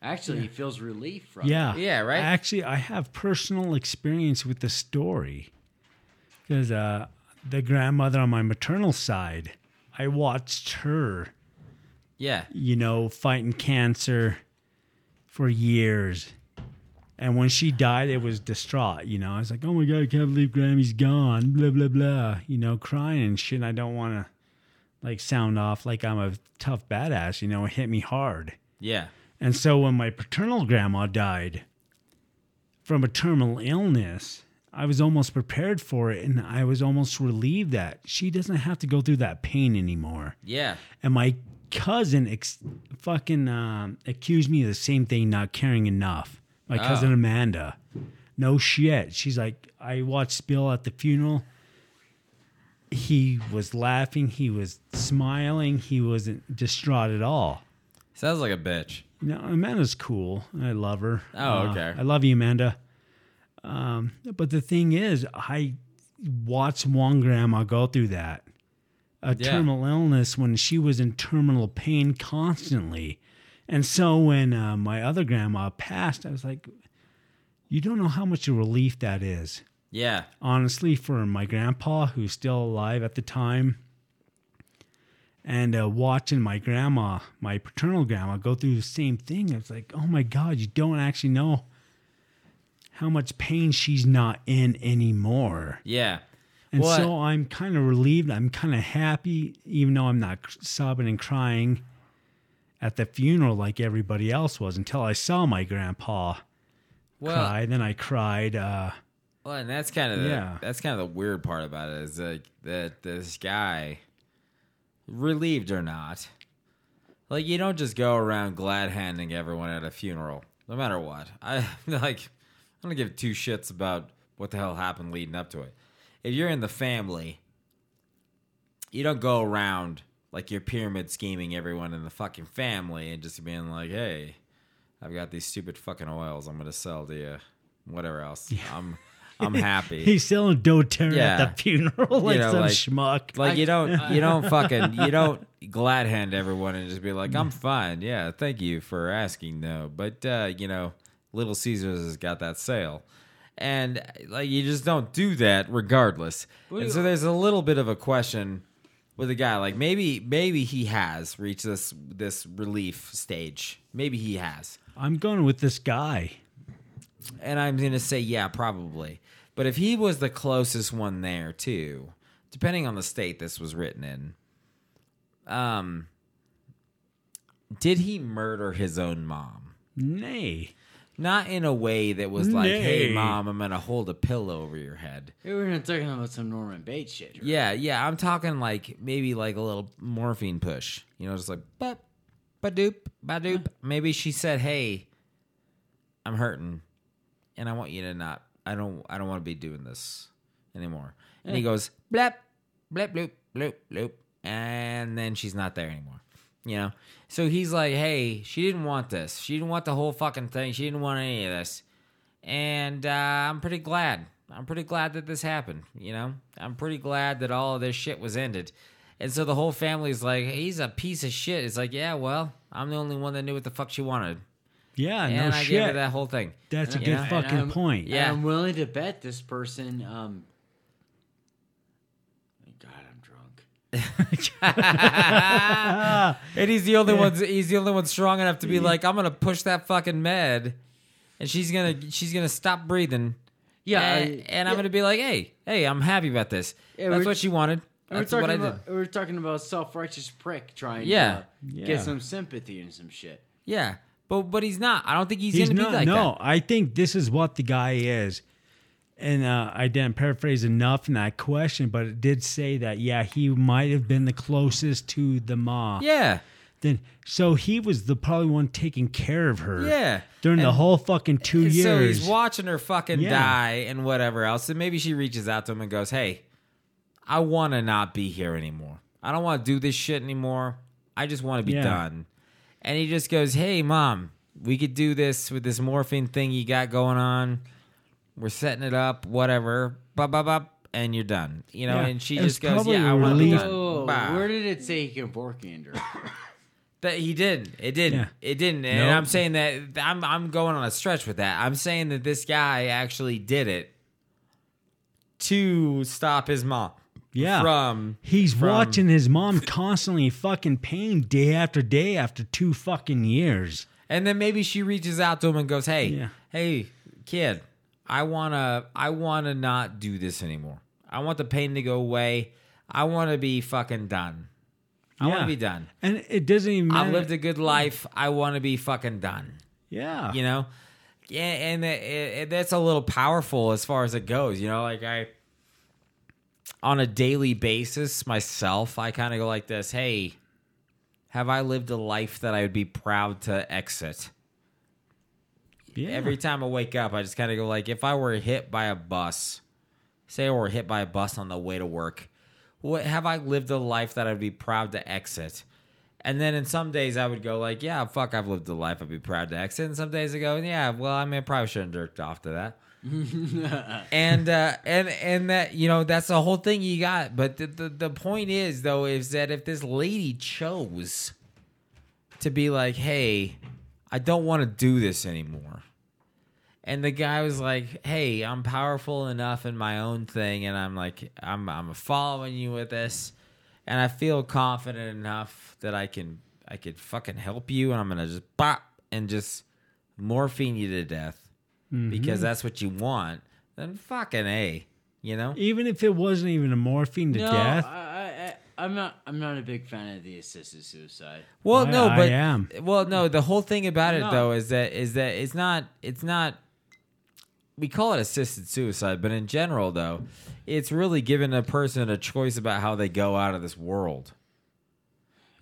Actually, he feels relief from Yeah. it. Yeah, right? Actually, I have personal experience with the story. Because uh, the grandmother on my maternal side, I watched her, Yeah. you know, fighting cancer for years. And when she died, it was distraught, you know. I was like, oh my God, I can't believe Grammy's gone, blah, blah, blah, you know, crying and shit. I don't want to, like, sound off like I'm a tough badass, you know, it hit me hard. Yeah. And so when my paternal grandma died from a terminal illness, I was almost prepared for it and I was almost relieved that she doesn't have to go through that pain anymore. Yeah. And my cousin ex- fucking um, accused me of the same thing, not caring enough. My cousin Oh. Amanda. No shit. She's like, I watched Bill at the funeral. He was laughing. He was smiling. He wasn't distraught at all. Sounds like a bitch. No, Amanda's cool. I love her. Oh, Uh, okay. I love you, Amanda. Um, but the thing is, I watched one grandma go through that. A Yeah. terminal illness when she was in terminal pain constantly. And so when uh, my other grandma passed, I was like, you don't know how much a relief that is. Yeah. Honestly, for my grandpa, who's still alive at the time, and uh, watching my grandma, my paternal grandma, go through the same thing, I was like, oh my God, you don't actually know how much pain she's not in anymore. Yeah. And Well, so I'm kind of relieved. I'm kind of happy, even though I'm not sobbing and crying at the funeral like everybody else was until I saw my grandpa Well, cry. Then I cried. Uh, well, and that's kind of the, Yeah. that's kind of the weird part about it is like that this guy, relieved or not, like you don't just go around glad handing everyone at a funeral, no matter what. I like, I don't give two shits about what the hell happened leading up to it. If you're in the family, you don't go around like you're pyramid scheming everyone in the fucking family and just being like, hey, I've got these stupid fucking oils I'm gonna sell to you, whatever else. I'm I'm happy. he's selling doTERRA Yeah. at the funeral like know, some like- schmuck. like you don't you don't fucking you don't glad hand everyone and just be like I'm fine. Yeah, thank you for asking though. But uh, you know, Little Caesars has got that sale. And like you just don't do that regardless. And so there's a little bit of a question with a guy like maybe maybe he has reached this this relief stage. Maybe he has. I'm going with this guy. And I'm going to say, yeah, probably. But if he was the closest one there, too, depending on the state this was written in, um, did he murder his own mom? Nay. Not in a way that was like, hey, mom, I'm going to hold a pillow over your head. We We're not talking about some Norman Bates shit. right? Yeah, yeah. I'm talking like maybe like a little morphine push. You know, just like, ba, ba doop, ba doop. Maybe she said, hey, I'm hurting and I want you to not I don't I don't want to be doing this anymore. And he goes blap blap bloop bloop bloop and then she's not there anymore. You know? So he's like, "Hey, she didn't want this. She didn't want the whole fucking thing. She didn't want any of this." And uh, I'm pretty glad. I'm pretty glad that this happened, you know? I'm pretty glad that all of this shit was ended. And so the whole family's like, he's a piece of shit. It's like, yeah, well, I'm the only one that knew what the fuck she wanted. Yeah, and no I gave her shit. that whole thing. That's a good know? Fucking I'm- point. Yeah. And I'm willing to bet this person. Um, God, I'm drunk. And he's the only one. He's the only one strong enough to be like, I'm gonna push that fucking med, and she's gonna she's gonna stop breathing. Yeah, and, I- and I'm gonna be like, hey, hey, I'm happy about this. Yeah, That's what she wanted. We're That's talking what I did. about we're talking about self righteous prick trying Yeah. to Yeah. get some sympathy and some shit. Yeah, but but he's not. I don't think he's, He's gonna not. be like no, that. No, I think this is what the guy is. And uh, I didn't paraphrase enough in that question, but it did say that yeah, he might have been the closest to the ma. Yeah, Then so he was the probably one taking care of her. yeah. During the whole fucking two years. So he's watching her fucking Yeah. die and whatever else. And maybe she reaches out to him and goes, Hey, I want to not be here anymore. I don't want to do this shit anymore. I just want to be Yeah. done. And he just goes, Hey, mom, we could do this with this morphine thing you got going on. We're setting it up, whatever. Bop, bop, bop, and you're done. You know, Yeah. and she It just goes, Yeah, I a want to be done. Oh, where did it say he can fork Andrew? That he didn't. It didn't. Yeah. It didn't. And Nope. I'm saying that I'm I'm going on a stretch with that. I'm saying that this guy actually did it to stop his mom yeah. from He's from- watching his mom constantly fucking pain day after day after two fucking years. and then maybe she reaches out to him and goes, "Hey, Yeah. hey, kid, I want to I want to not do this anymore. I want the pain to go away. I want to be fucking done. I wanna be done. And it doesn't even matter. I've lived a good life. I want to be fucking done." yeah. you know yeah and it, it, that's a little powerful as far as it goes you know like i on a daily basis myself i kind of go like this hey have i lived a life that i would be proud to exit yeah. every time i wake up i just kind of go like if i were hit by a bus say i were hit by a bus on the way to work what have i lived a life that i'd be proud to exit and then in some days I would go like, yeah, fuck, I've lived a life I'd be proud to exit. And some days I go, yeah, well, I mean, I probably shouldn't jerked off to that. and uh, and and that you know that's the whole thing you got. But the, the the point is though is that if this lady chose to be like, hey, I don't want to do this anymore. And the guy was like, "Hey, I'm powerful enough in my own thing, and I'm like, I'm I'm following you with this, and I feel confident enough that I can I could fucking help you, and I'm gonna just pop and just morphine you to death mm-hmm. because that's what you want. Then fucking a, you know? Even if it wasn't even a morphine to no, death. I, I, I, I'm not. I'm not a big fan of the assisted suicide. Well, I- no, I but am. well, no. The whole thing about it No. though is that is that it's not it's not. We call it assisted suicide, but in general, though, it's really giving a person a choice about how they go out of this world.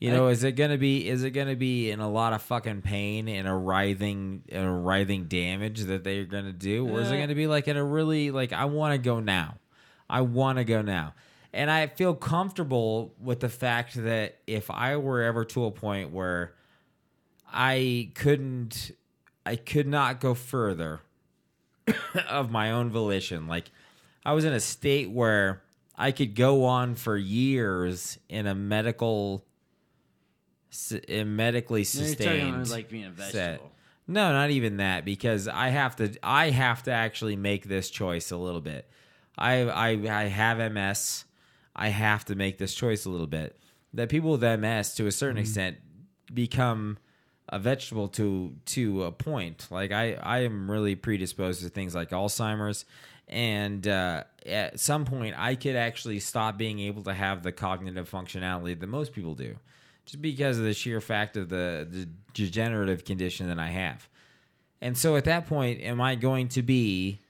You know, is it gonna be is it gonna be in a lot of fucking pain and a writhing and a writhing damage that they're gonna do, or is it gonna be like in a really like I want to go now, I want to go now, and I feel comfortable with the fact that if I were ever to a point where I couldn't, I could not go further of my own volition, like I was in a state where I could go on for years in a medical, in medically sustained. like being a set. vegetable. No, not even that because I have to I have to actually make this choice a little bit. I I I have MS. I have to make this choice a little bit. That people with MS to a certain mm-hmm. extent become a vegetable to to a point. Like I I am really predisposed to things like Alzheimer's and uh, at some point I could actually stop being able to have the cognitive functionality that most people do just because of the sheer fact of the, the degenerative condition that I have. And so at that point, am I going to be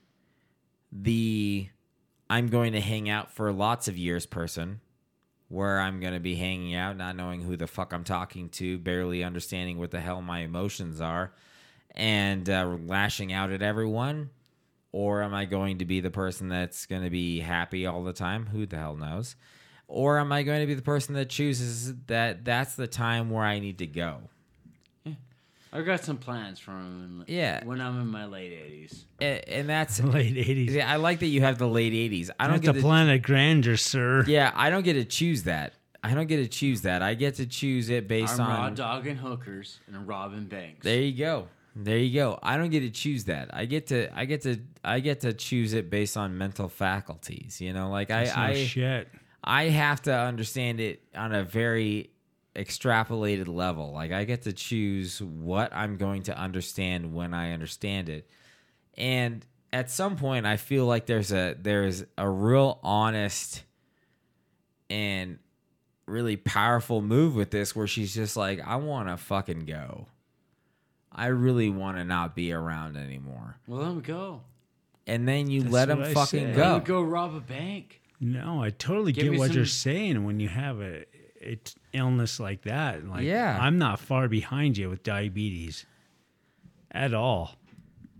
the I'm going to hang out for lots of years person where I'm going to be hanging out, not knowing who the fuck I'm talking to, barely understanding what the hell my emotions are, and uh, lashing out at everyone? Or am I going to be the person that's going to be happy all the time? Who the hell knows? Or am I going to be the person that chooses that that's the time where I need to go? I've got some plans for from Yeah. when I'm in my late 80s. And, and that's Late 80s. Yeah, I like that you have the late 80s. I don't That's get the to, planet grandeur, sir. Yeah, I don't get to choose that. I don't get to choose that. I get to choose it based on. I'm raw on. dogging hookers and robbing banks. There you go. There you go. I don't get to choose that. I get to. I get to. I get to choose it based on mental faculties. You know, like I. No I shit. I have to understand it on a very extrapolated level. Like I get to choose what I'm going to understand when I understand it. And at some point I feel like there's a there's a real honest and really powerful move with this where she's just like I want to fucking go. I really want to not be around anymore. well, let him go. And then you That's let him I fucking said. Let go. him go rob a bank. No, I totally Give get me what you're saying when you have a, a t- illness like that. Like, Yeah. I'm not far behind you with diabetes at all.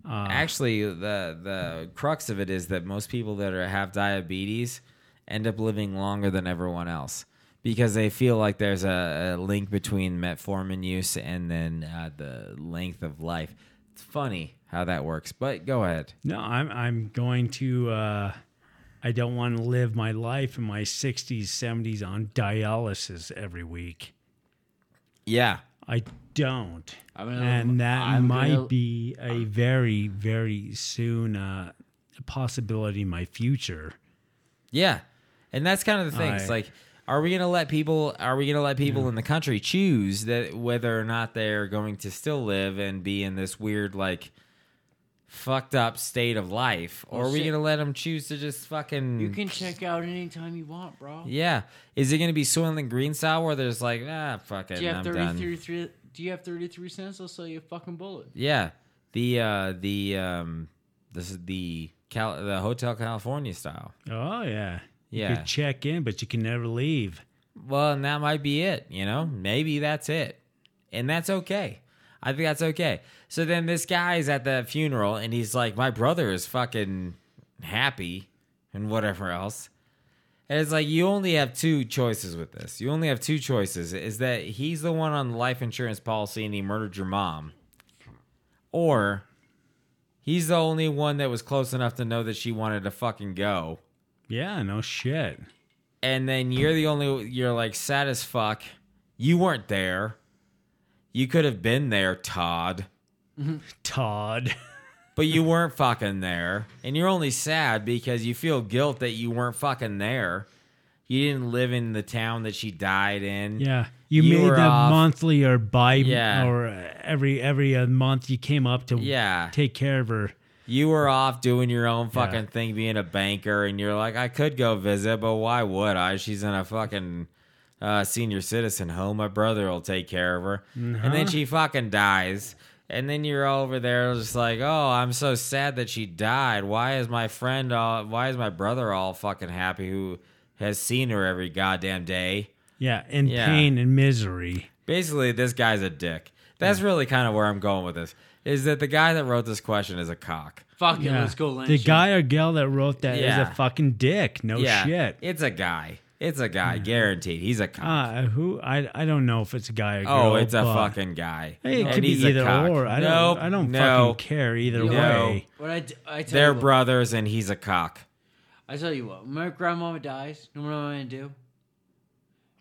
Actually, the the crux of it is that most people that are, have diabetes end up living longer than everyone else because they feel like there's a, a link between metformin use and then uh, the length of life. It's funny how that works, but go ahead. No, I'm I'm going to. Uh, I don't want to live my life in my 60s, 70s on dialysis every week. Yeah, I don't, I'm gonna- and that I'm might gonna- be a very, very soon uh, possibility in my future. yeah, and that's kind of the thing. It's like, are we gonna let people? Are we gonna let people in the country choose that whether or not they're going to still live and be in this weird like? Fucked up state of life or Well, are we shit. gonna let them choose to just fucking You can check out anytime you want, bro. Yeah. Is it going to be Soylent Green style where there's like, ah, fuck it, Do you have I'm thirty done. three three? Do you have thirty three cents? I'll sell you a fucking bullet. Yeah. The uh the um this is the Cal- the Hotel California style. Oh yeah, you Yeah. could check in, but you can never leave. Well, and that might be it, you know? Maybe that's it. And that's okay. I think that's okay. So then this guy's at the funeral and he's like, My brother is fucking happy and whatever else. And it's like you only have two choices with this. You only have two choices. Is that he's the one on the life insurance policy and he murdered your mom. Or he's the only one that was close enough to know that she wanted to fucking go Yeah, no shit. and then you're the only you're like sad as fuck. You weren't there. You could have been there, Todd, Todd. but you weren't fucking there. And you're only sad because you feel guilt that you weren't fucking there. You didn't live in the town that she died in. Yeah, you, You made were the off. monthly or bi Yeah. or uh, every every uh, month you came up to Yeah. take care of her. You were off doing your own fucking thing, being a banker, and you're like, I could go visit, but why would I? She's in a fucking uh, senior citizen home. My brother will take care of her. And then she fucking dies. And then you're over there just like, oh, I'm so sad that she died. Why is my friend all, why is my brother all fucking happy who has seen her every goddamn day? Yeah, in Yeah. pain and misery. Basically, this guy's a dick. That's really kind of where I'm going with this. Is that the guy that wrote this question is a cock. Fuck it, Yeah, let's go lynch the guy or gal that wrote that is Yeah. a fucking dick. No yeah, shit. It's a guy. It's a guy, guaranteed. He's a cock. Uh, who I I don't know if it's a guy or girl. oh, it's a but- fucking guy. Hey, it And could be he's a either cock. or. I nope, don't. I don't no. fucking care either No. way. What I, d- I tell They're you what, brothers, and he's a cock. I tell you what, when my grandmama dies, you know what I'm gonna do?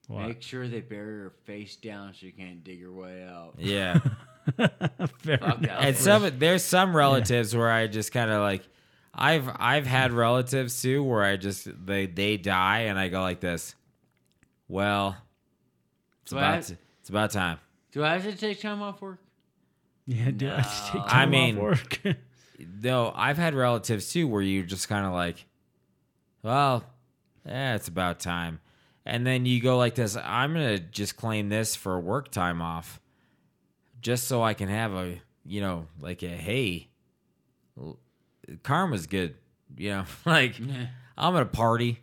What? Make sure they bury her face down so you can't dig her way out. Yeah. Fair Fuck that. and some there's some relatives where I just kind of like I've I've had relatives too where I just they they die and I go like this. Well, it's Do about have- t- it's about time. Do I have to take time off work? Yeah, dude, I just take I time mean- off work. No, I've had relatives too where you just kind of like, well, yeah, it's about time. And then you go like this, I'm going to just claim this for work time off just so I can have a, you know, like a, hey, l- karma's good. You know, like I'm going to party.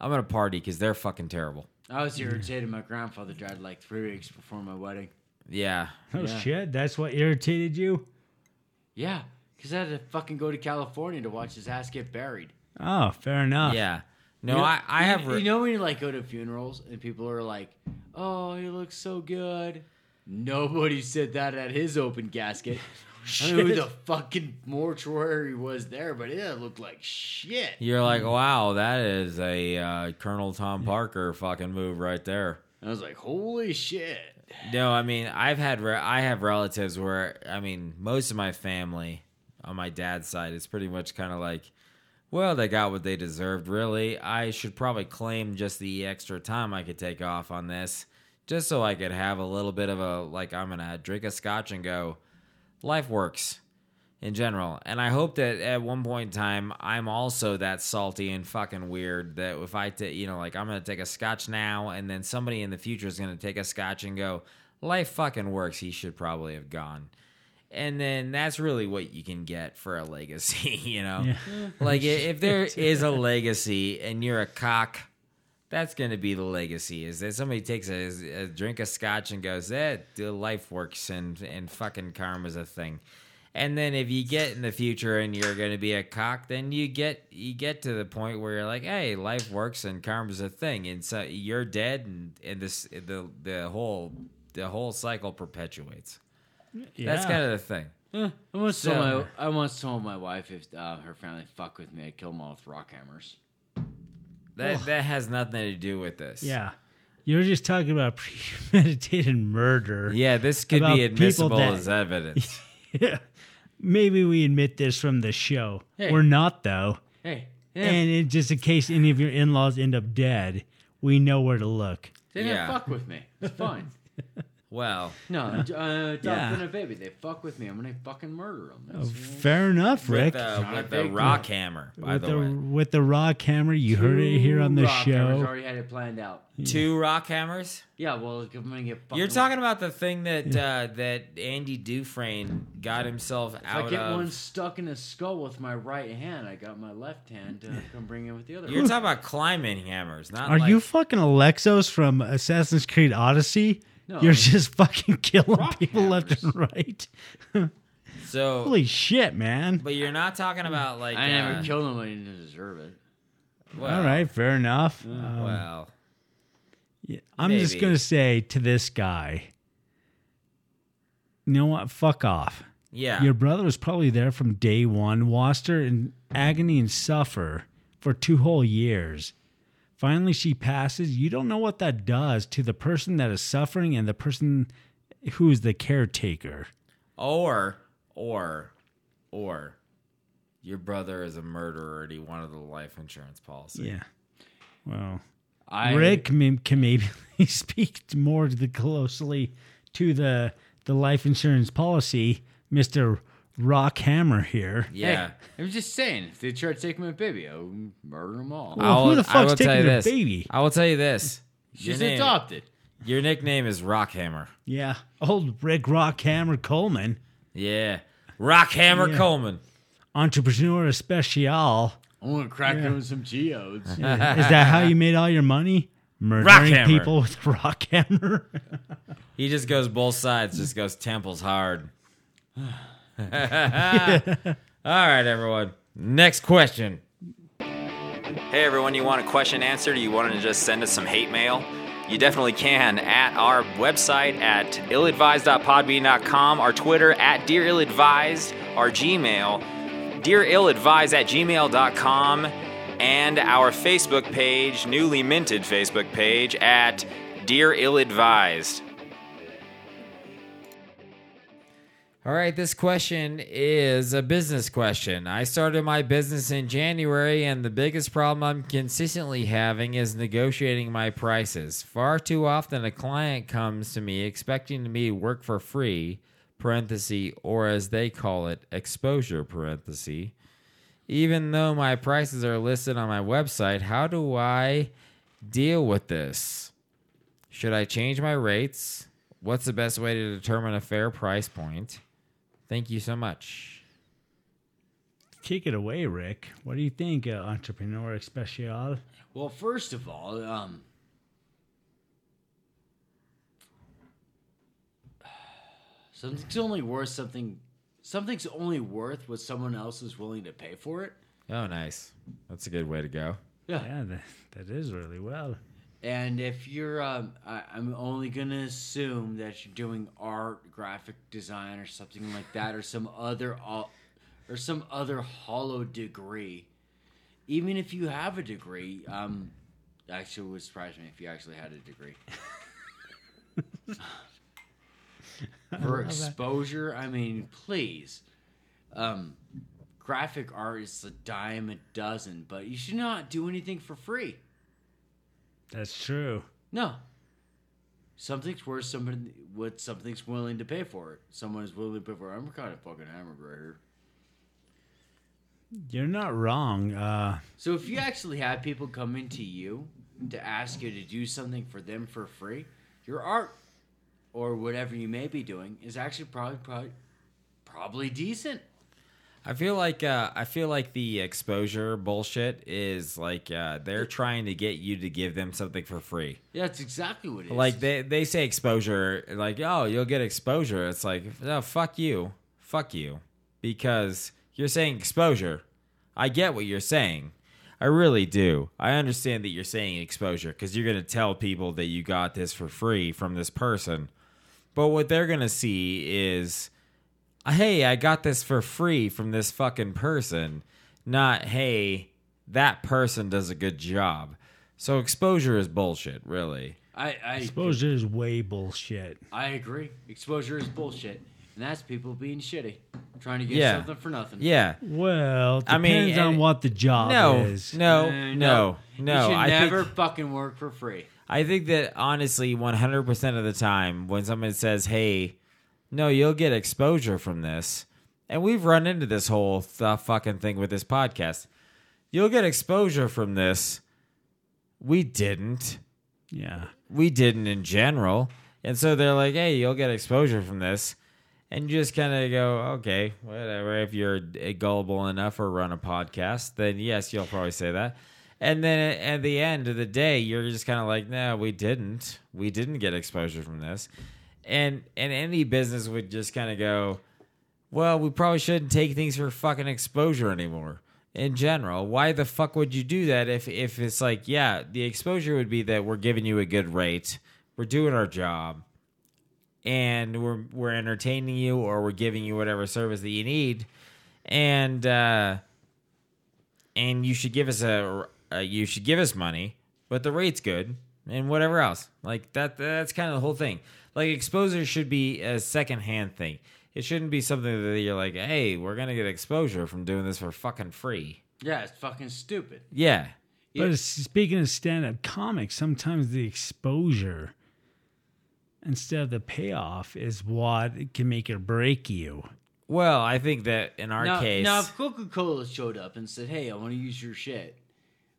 I'm going to party because they're fucking terrible. I was irritated. My grandfather died like three weeks before my wedding. Yeah. oh Yeah. shit, that's what irritated you. Yeah, because I had to fucking go to California to watch his ass get buried. Oh, fair enough. Yeah. No, You know- I, I have. re- You know when you like go to funerals and people are like, "Oh, he looks so good." Nobody said that at his open casket. I don't know who the fucking mortuary was there, but it looked like shit. You're like, wow, that is a uh, Colonel Tom Parker fucking move right there. I was like, holy shit. No, I mean, I've had re- I have relatives where I mean, most of my family on my dad's side is pretty much kind of like, well, they got what they deserved. Really, I should probably claim just the extra time I could take off on this, just so I could have a little bit of a like I'm gonna drink a scotch and go, life works in general. And I hope that at one point in time, I'm also that salty and fucking weird that if I, ta- you know, like I'm going to take a scotch now and then somebody in the future is going to take a scotch and go, life fucking works. He should probably have gone. And then that's really what you can get for a legacy, you know? Like if there is a legacy and you're a cock, that's going to be the legacy is that somebody takes a, a drink of scotch and goes, eh, the life works and, and fucking karma's a thing. And then if you get in the future and you're going to be a cock, then you get you get to the point where you're like, hey, life works and karma's a thing, and so you're dead, and, and this the the whole the whole cycle perpetuates. That's kind of the thing. Eh, I once So- told my I once told my wife if uh, her family fuck with me, I'd kill them all with rock hammers. That that has nothing to do with this. Yeah. You're just talking about premeditated murder. yeah. This could be admissible that- as evidence. Yeah. Maybe we admit this from the show. Hey. We're not though. Hey, yeah, And it, just in case any of your in-laws end up dead, we know where to look. they didn't yeah. fuck with me. It's fine. well, No, uh, adopting Yeah. a baby, they fuck with me. I'm gonna fucking murder them. Oh, fair enough, Rick. with, uh, with the big rock hammer, by with the, the way, with the rock hammer, you heard it here on the Rock hammers show. already had it planned out. two rock hammers. Yeah, well, I'm gonna get. You're talking about the thing that uh, that Andy Dufresne got himself If out I get of. one stuck in his skull with my right hand, I got my left hand to come bring it with the other. You're talking about climbing hammers, not Are like, you fucking Alexios from Assassin's Creed Odyssey? No. You're just fucking killing Rock people left and right. so. Holy shit, man! but you're not talking about like. I never uh, killed him. I didn't deserve it. well, All right, fair enough. Um, Well, yeah, I'm just gonna say to this guy, you know what? Fuck off. yeah. Your brother was probably there from day one, watched her in agony and suffer for two whole years. Finally, she passes. You don't know what that does to the person that is suffering and the person who is the caretaker. or or or your brother is a murderer and he wanted the life insurance policy. Yeah. Well, I Rick can, can maybe speak more to the closely to the the life insurance policy, Mister Rockhammer here. Yeah. Hey, I'm just saying, if they try to take my baby, I'll murder them all. Well, who the fuck's will tell taking you their this. baby? I will tell you this. Your, She's name- adopted. your nickname is Rockhammer. Yeah, old Rick Rockhammer Coleman, Yeah. Rockhammer Yeah. Coleman. entrepreneur especial. I want to crack on some geodes. Is that how you made all your money? Murdering Rockhammer. people with a rock hammer. He just goes both sides, just goes temples hard. All right, everyone. Next question. Hey everyone, you want a question answered? You want to just send us some hate mail? You definitely can at our website at illadvised.podbean.com, our Twitter at Dear Ill our Gmail, dearilladvised at gmail.com, and our Facebook page, newly minted Facebook page at Dear All right, this question is a business question. I started my business in January, and the biggest problem I'm consistently having is negotiating my prices. Far too often, a client comes to me expecting me to work for free, parenthesis, or as they call it, exposure, parenthesis. Even though my prices are listed on my website, how do I deal with this? Should I change my rates? What's the best way to determine a fair price point? Thank you so much. Kick it away, Rick. What do you think, uh, entrepreneur especial? Well, first of all, um, something's only worth something. Something's only worth what someone else is willing to pay for it. Oh, nice. That's a good way to go. Yeah. Yeah, that, that is really well. And if you're, um, I, I'm only gonna assume that you're doing art, graphic design, or something like that, or some other, or some other hollow degree. Even if you have a degree, um, actually, would surprise me if you actually had a degree. For exposure, I mean, please. Um, graphic art is a dime a dozen, but you should not do anything for free. That's true. No. Something's worth somebody what something's willing to pay for it. Someone is willing to pay for it. I'm kind of fucking hammered right here. You're not wrong. Uh, So if you actually have people coming to you to ask you to do something for them for free, your art or whatever you may be doing is actually probably probably probably decent. I feel like uh, I feel like the exposure bullshit is like uh, they're trying to get you to give them something for free. Yeah, that's exactly what it is. Like they they say exposure, like oh you'll get exposure. It's like no fuck you, fuck you, because you're saying exposure. I get what you're saying. I really do. I understand that you're saying exposure because you're gonna tell people that you got this for free from this person. But what they're gonna see is hey, I got this for free from this fucking person, not hey, that person does a good job. So exposure is bullshit, really. I I exposure is way bullshit. I agree. Exposure is bullshit, and that's people being shitty, trying to get Yeah. something for nothing. Yeah. Well, I mean, depends on and- what the job No, is. no, Uh, no, no. You should I never think fucking work for free. I think that honestly, one hundred percent of the time, when someone says, "Hey, no, you'll get exposure from this," and we've run into this whole th- fucking thing with this podcast, you'll get exposure from this. We didn't. Yeah. we didn't in general. And so they're like, hey, you'll get exposure from this. And you just kind of go, okay, whatever. If you're gullible enough or run a podcast, then yes, you'll probably say that. And then at the end of the day, you're just kind of like, no, we didn't. We didn't get exposure from this. And and any business would just kind of go, well, we probably shouldn't take things for fucking exposure anymore. In general, why the fuck would you do that if if it's like, yeah, the exposure would be that we're giving you a good rate, we're doing our job, and we're we're entertaining you or we're giving you whatever service that you need, and uh, and you should give us a, you should give us money, but the rate's good and whatever else. Like that that's kind of the whole thing. Like exposure should be a secondhand thing. It shouldn't be something that you're like, hey, we're gonna get exposure from doing this for fucking free. Yeah, it's fucking stupid. Yeah. But it's- speaking of stand-up comics, sometimes the exposure instead of the payoff is what can make or break you. Well, I think that in our now, case, now if Coca Cola showed up and said, "Hey, I want to use your shit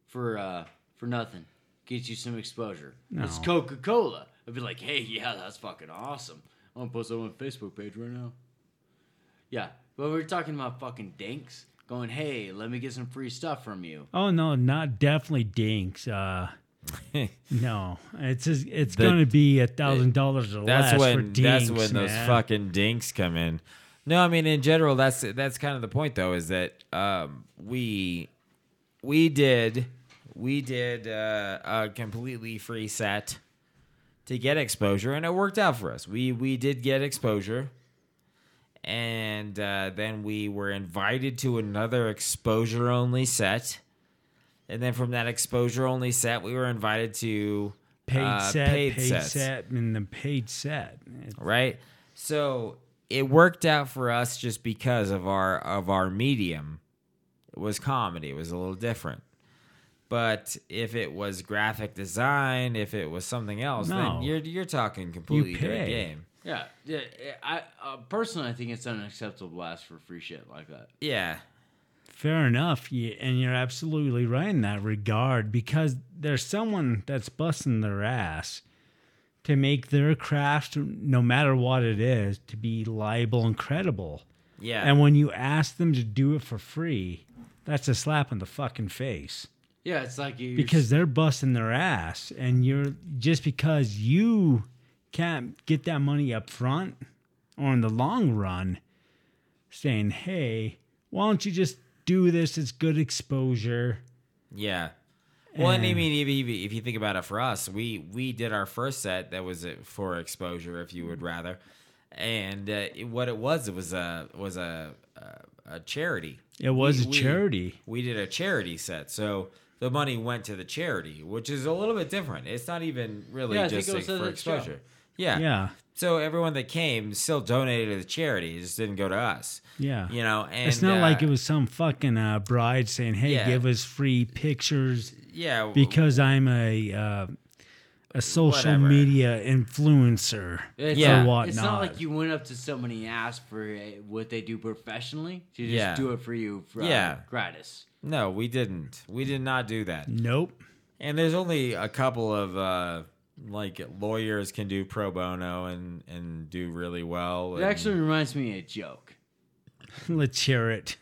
for uh for nothing, get you some exposure," it's Coca Cola. I'd be like, "Hey, yeah, that's fucking awesome. I'm gonna post it on my Facebook page right now." Yeah, but we're talking about fucking dinks going, "Hey, let me get some free stuff from you." Oh no, not definitely dinks. Uh, no, it's just, it's The- going to be a thousand dollars or that's less when for dinks. that's when those fucking dinks come in. No, I mean in general, that's that's kind of the point though, is that um, we we did we did uh, a completely free set to get exposure, and it worked out for us. We we did get exposure, and uh, then we were invited to another exposure only set, and then from that exposure only set, we were invited to paid uh, set, paid paid, sets set, and the paid set. It- right? So it worked out for us just because of our of our medium. It was comedy. It was a little different. But if it was graphic design, if it was something else, No. then you're you're talking completely different game. Yeah, yeah. I uh, personally, I think it's unacceptable to ask for free shit like that. Yeah. Fair enough, yeah, and you're absolutely right in that regard because there's someone that's busting their ass to make their craft, no matter what it is, to be liable and credible. Yeah. And when you ask them to do it for free, that's a slap in the fucking face Yeah, it's like you because they're busting their ass, and you're just because you can't get that money up front or in the long run, saying, "Hey, why don't you just do this? It's good exposure." Yeah. Well, and I mean, if, if, if you think about it, for us, we we did our first set that was uh, for exposure, if you would rather, and uh, it- what it was, it was a was a a, a charity. It was We- a we- charity. We did a charity set, so the money went to the charity, which is a little bit different. It's not even really Yeah, just like, for the show. exposure. Yeah, Yeah. So everyone that came still donated to the charity. It just didn't go to us. Yeah. You know, and it's not uh, like it was some fucking uh, bride saying, "Hey, Yeah. give us free pictures Yeah, because I'm a uh, a social Whatever. media influencer." It's Yeah. or whatnot. it's not like you went up to somebody and asked for what they do professionally. You just Yeah. do it for you for, uh, Yeah. gratis. no, we didn't. We did not do that. Nope. And there's only a couple of uh, like lawyers can do pro bono and and do really well. It and- actually reminds me of a joke. Let's hear it.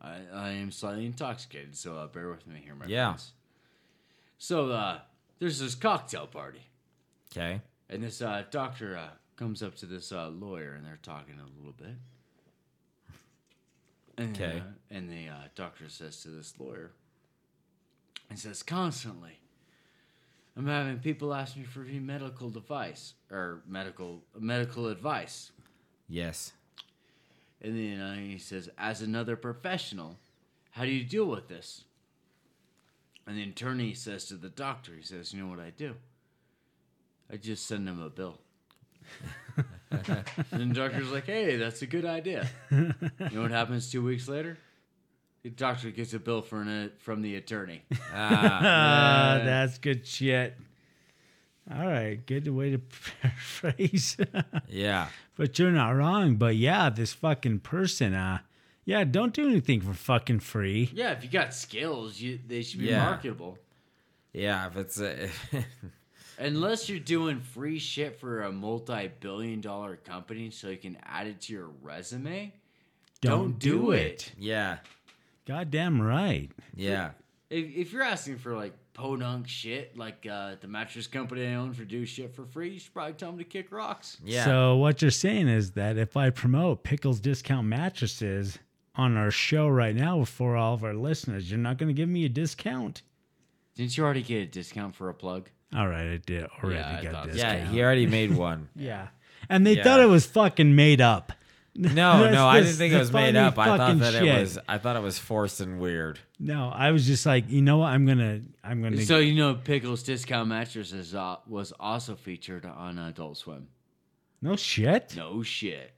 I, I am slightly intoxicated, so uh, bear with me here, my Yeah. friends. So uh, there's this cocktail party, okay. and this uh, doctor uh, comes up to this uh, lawyer, and they're talking a little bit. And, Okay. uh, and the uh, doctor says to this lawyer, he says, constantly, I'm having people ask me for a medical device or medical medical advice. Yes. And then uh, he says, as another professional, how do you deal with this? And the attorney says to the doctor, he says, you know what I do? I just send him a bill. and the doctor's like, hey, that's a good idea. You know what happens two weeks later? The doctor gets a bill for an, from the attorney. Ah, that's good shit. All right, good way to paraphrase. Yeah. but you're not wrong. But yeah, this fucking person, uh, yeah, don't do anything for fucking free. Yeah, if you got skills, you they should be Yeah. marketable. Yeah. If it's a, Unless you're doing free shit for a multi-billion dollar company so you can add it to your resume, Don't, do it. yeah. Goddamn right. Yeah. if, if you're asking for like podunk shit, like uh, the mattress company I own for do shit for free, you should probably tell them to kick rocks. Yeah. So what you're saying is that if I promote Pickles Discount Mattresses on our show right now for all of our listeners, you're not going to give me a discount? Didn't you already get a discount for a plug? All right, I did already Yeah, I get a discount. yeah. He already made one. Yeah. And they Yeah. thought it was fucking made up. No, That's no, I didn't think it was made up. I thought that shit. it was. I thought it was forced and weird. No, I was just like, you know what? I'm gonna, I'm gonna. So you know, Pickles Discount Mattresses uh, was also featured on Adult Swim. no shit. No shit.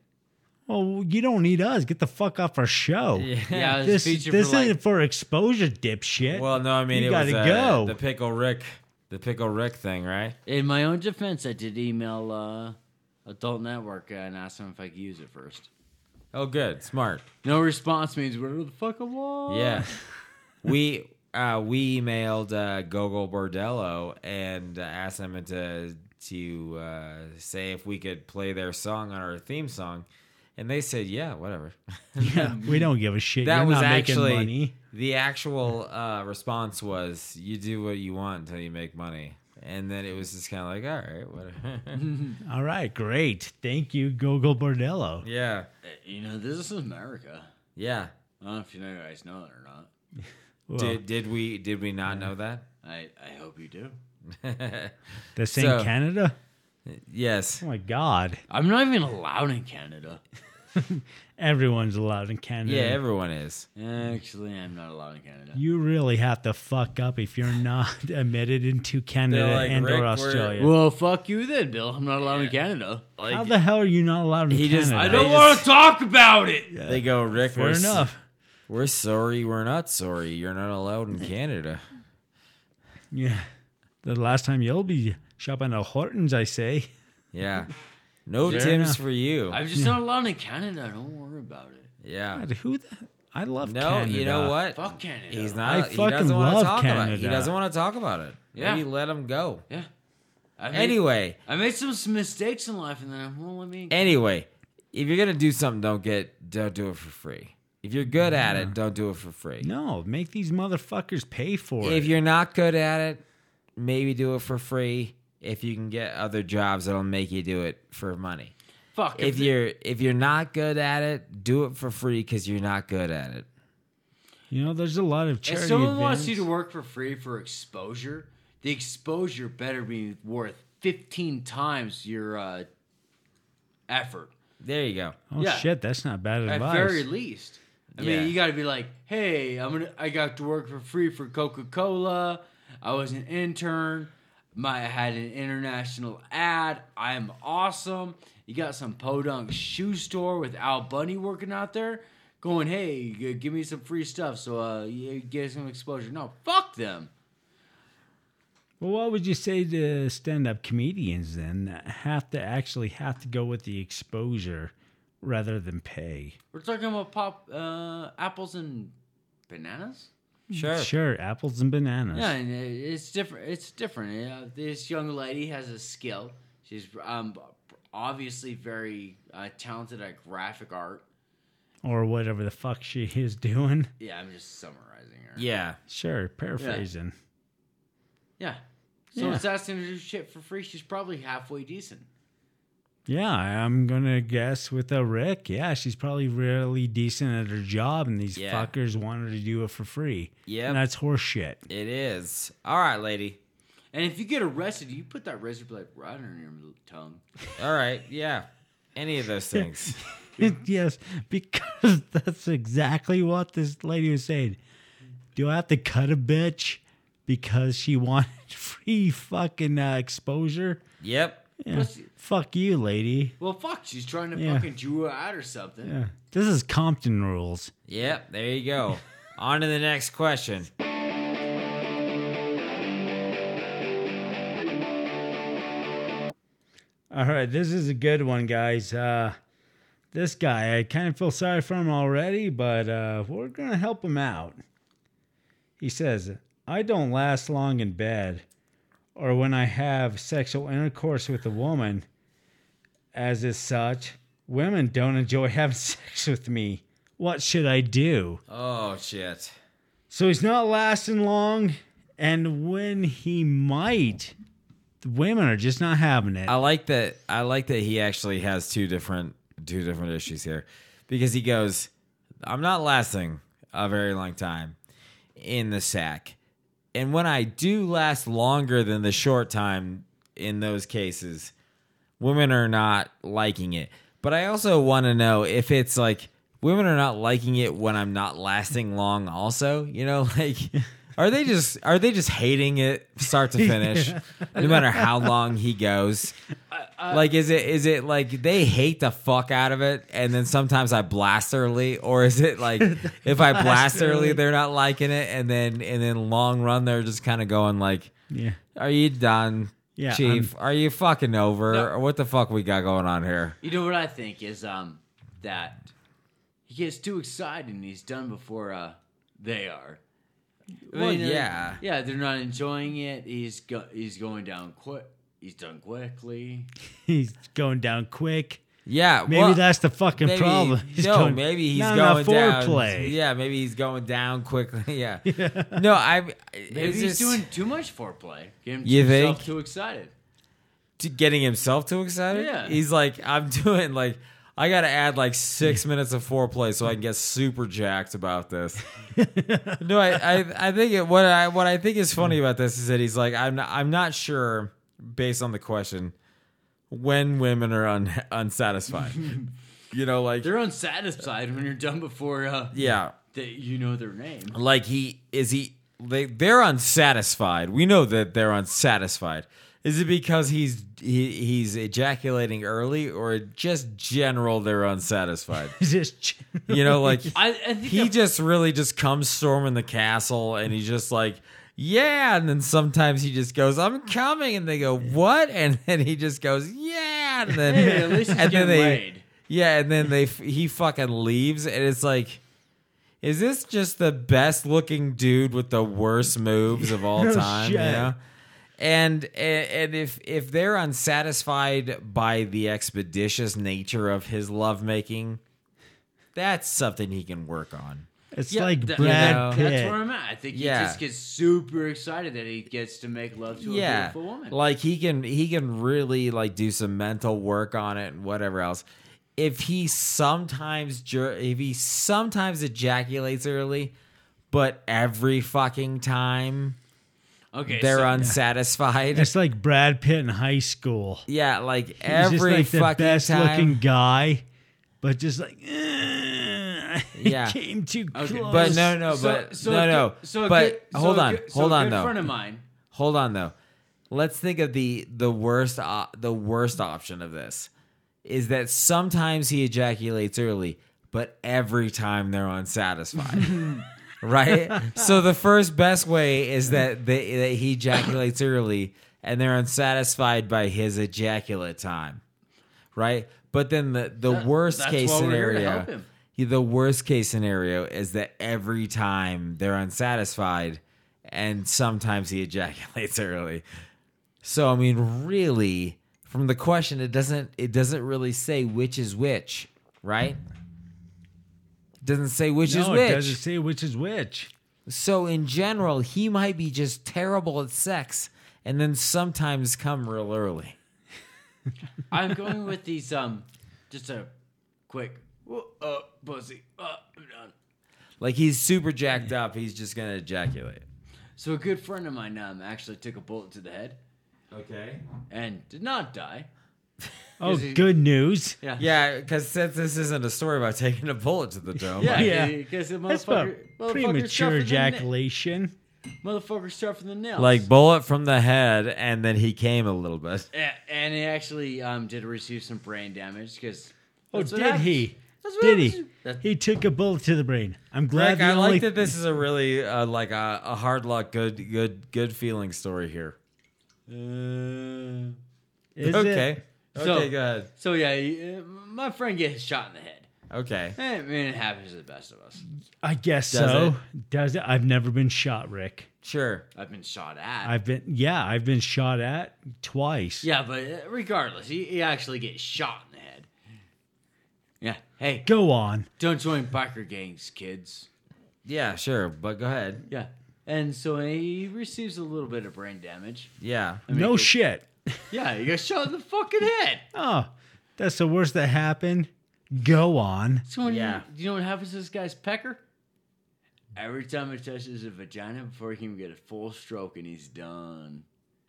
Well, you don't need us. Get the fuck off our show. Yeah, it was This, featured this for like, isn't for exposure, dipshit. Well, no, I mean You it gotta uh, go. the pickle Rick, the pickle Rick thing, right? In my own defense, I did email uh, Adult Network and asked them if I could use it first. Oh, good, smart. No response means whatever the fuck I want. Yeah, we uh, we emailed uh, Gogol Bordello and uh, asked them to to uh, say if we could play their song on our theme song, and they said, "Yeah, whatever." yeah, we don't give a shit. that You're was not actually making money. the actual uh, response was, "You do what you want until you make money." And then it was just kind of like, all right, whatever. All right, great. Thank you, Gogol Bordello. yeah, You know, this is America. yeah. I don't know if you know guys know that or not. Well, did did we did we not know that? I, I hope you do. the same so- Canada. yes. Oh my God, I'm not even allowed in Canada. everyone's allowed in Canada. Yeah, everyone is. Actually, I'm not allowed in Canada. you really have to fuck up if you're not admitted into Canada They're like, and "Rick, or we're- Australia. Well, fuck you then, Bill. I'm not allowed in Canada. How the hell are you not allowed in He Canada? just- I don't want to talk about it. They go, Rick. Fair we're, s- enough. We're sorry. We're not sorry. You're not allowed in Canada. Yeah. The last time you'll be shopping at Hortons, I say. Yeah. No Fair Tim's enough. for you. I'm just not allowed in Canada. Don't worry about it. Yeah. God, who the? I love No, Canada. you know what? Fuck Canada. He's I not. He fucking doesn't want to love talk about it. He Canada. doesn't want to talk about it. Yeah. Maybe let him go. Yeah. I made, Anyway, I made some mistakes in life, and then I'm well, let me. anyway, if you're gonna do something, don't get don't do it for free. If you're good at it, don't do it for free. No, make these motherfuckers pay for it. If you're not good at it, maybe do it for free. If you can get other jobs that'll make you do it for money. Fuck. If they- you're if you're not good at it, do it for free because you're not good at it. You know, there's a lot of If charity. someone wants you to work for free for exposure, the exposure better be worth 15 times your uh, effort. There you go. Oh yeah. shit, that's not bad advice. At advice. very least. I Yeah. mean, you got to be like, "Hey, I'm gonna. I got to work for free for Coca Cola. I was an intern. My I had an international ad. I am awesome. You got some podunk shoe store with Al Bundy working out there, going, "Hey, give me some free stuff so uh, you get some exposure." No, fuck them. Well, what would you say to stand-up comedians then that have to actually have to go with the exposure rather than pay? We're talking about pop uh, apples and bananas. Sure. Sure, apples and bananas. Yeah, and it's different. It's different. You know, this young lady has a skill. She's um, obviously very uh, talented at graphic art. Or whatever the fuck she is doing. Yeah, I'm just summarizing her. Yeah. Sure, paraphrasing. Yeah. So Yeah. it's asking her to do shit for free. She's probably halfway decent. Yeah, I'm gonna guess with a Rick. Yeah, she's probably really decent at her job, and these Yeah. fuckers want her to do it for free. Yeah, and that's horseshit. It is. All right, lady. And if you get arrested, you put that razor blade right under your tongue. All right. Yeah. Any of those things. yes, because that's exactly what this lady was saying. Do I have to cut a bitch because she wanted free fucking uh, exposure? yep. Yeah. Plus- Fuck you, lady. Well, fuck, she's trying to Yeah. fucking Jew her out or something. Yeah. This is Compton rules. Yep. There you go. On to the next question. All right, this is a good one, guys. Uh, this guy, I kind of feel sorry for him already, but uh, we're going to help him out. He says, I don't last long in bed or when I have sexual intercourse with a woman. As is such, women don't enjoy having sex with me. What should I do? Oh shit. So he's not lasting long, and when he might, the women are just not having it. I like that. I like that he actually has two different two different issues here, because he goes, "I'm not lasting a very long time in the sack, and when I do last longer than the short time in those cases, women are not liking it. But I also want to know if it's like women are not liking it when I'm not lasting long. Also, you know, like." Are they just are they just hating it start to finish, no matter how long he goes? like, is it is it like they hate the fuck out of it, and then sometimes I blast early, or is it like if I blast early, early. they're not liking it, and then and then long run they're just kind of going like, yeah. "Are you done, Yeah, Chief? Are you fucking over? No. Or what the fuck we got going on here?" You know what I think is um that he gets too excited and he's done before uh they are. I Well, mean, yeah. yeah, they're not enjoying it. He's go- he's going down quick. He's done quickly. He's going down quick. Yeah, Maybe well, that's the fucking maybe- problem. He's no, going- maybe he's not going down. foreplay. Yeah, maybe he's going down quickly. Yeah. No, I. Maybe he's just- doing too much foreplay. Getting You himself think? too excited. to getting himself too excited. Yeah. He's like, I'm doing like, I got to add like six minutes of foreplay so I can get super jacked about this. no, I, I, I think it, what I, what I think is funny about this is that he's like, I'm not, I'm not sure based on the question when women are un, unsatisfied. you know, like, They're unsatisfied when you're done before uh, yeah, that you know their name. like he is he they they're unsatisfied. We know that they're unsatisfied. Is it because he's he, he's ejaculating early or just general they're unsatisfied? just You know, like I, I think he the- just really just comes storming the castle and he's just like yeah and then sometimes he just goes i'm coming and they go what and then he just goes yeah and then Hey, at least he's and then they laid. yeah and then they he fucking leaves and it's like is this just the best looking dude with the worst moves of all No time you shit. know and and if if they're unsatisfied by the expeditious nature of his lovemaking that's something he can work on It's Yeah, like that- Brad know, Pitt. That's where I'm at. I think Yeah. he just gets super excited that he gets to make love to a yeah beautiful woman. like he can he can really like do some mental work on it and whatever else if he sometimes if he sometimes ejaculates early but every fucking time Okay, they're so, unsatisfied. It's like Brad Pitt in high school. Yeah, like He's every just like the fucking best time. looking guy, but just like eh, Yeah. came too close. But no, no, so- but so no, no. good- so but good- hold a on, good- hold a on good though. friend of mine. Hold on though. Let's think of the the worst op- the worst option of this is that sometimes he ejaculates early, but every time they're unsatisfied. right? So the first best way is that they, that he ejaculates early and they're unsatisfied by his ejaculate time. Right? But then the the That- worst case why we're here to scenario the worst case scenario is that every time they're unsatisfied and sometimes he ejaculates early. So I mean really from the question it doesn't it doesn't really say which is which, right? It doesn't say which is no, which. it doesn't say which is which. So in general, he might be just terrible at sex and then sometimes come real early. I'm going with these. Um, just a quick. Uh, pussy. Uh, done. Like he's super jacked up, he's just gonna ejaculate. So a good friend of mine um actually took a bullet to the head Okay. and did not die. Oh, he- good news. Yeah. Yeah, because since this isn't a story about taking a bullet to the dome, Yeah, Yeah. because the That's about motherfucker, motherfucker premature stuffing the na- ejaculation. Motherfucker stuffing the nails. like bullet from the head, and then he came a little bit. A- and he actually um did receive some brain damage because. Oh, did he? Did he? He took a bullet to the brain. I'm glad Greg, the I only like that this is a really uh, like a, a hard luck, good, good, good feeling story here. Is okay, it? okay, So- go ahead. So yeah, he, uh, my friend gets shot in the head. Okay, Eh, I mean, it happens to the best of us. I guess Does so. Does it? I've never been shot, Rick. sure. I've been shot at. I've been yeah, I've been shot at twice. yeah, but uh, regardless, he, he actually gets shot in the head. Yeah. Hey, Go on. don't join biker gangs, kids. Yeah, sure, but go ahead. Yeah. And so he receives a little bit of brain damage. Yeah, I mean, no shit. Yeah, you got shot in the fucking head. Oh, that's the worst that happened. Go on. So when Yeah. you, you know what happens to this guy's pecker? Every time it touches a vagina before he can get a full stroke and he's done.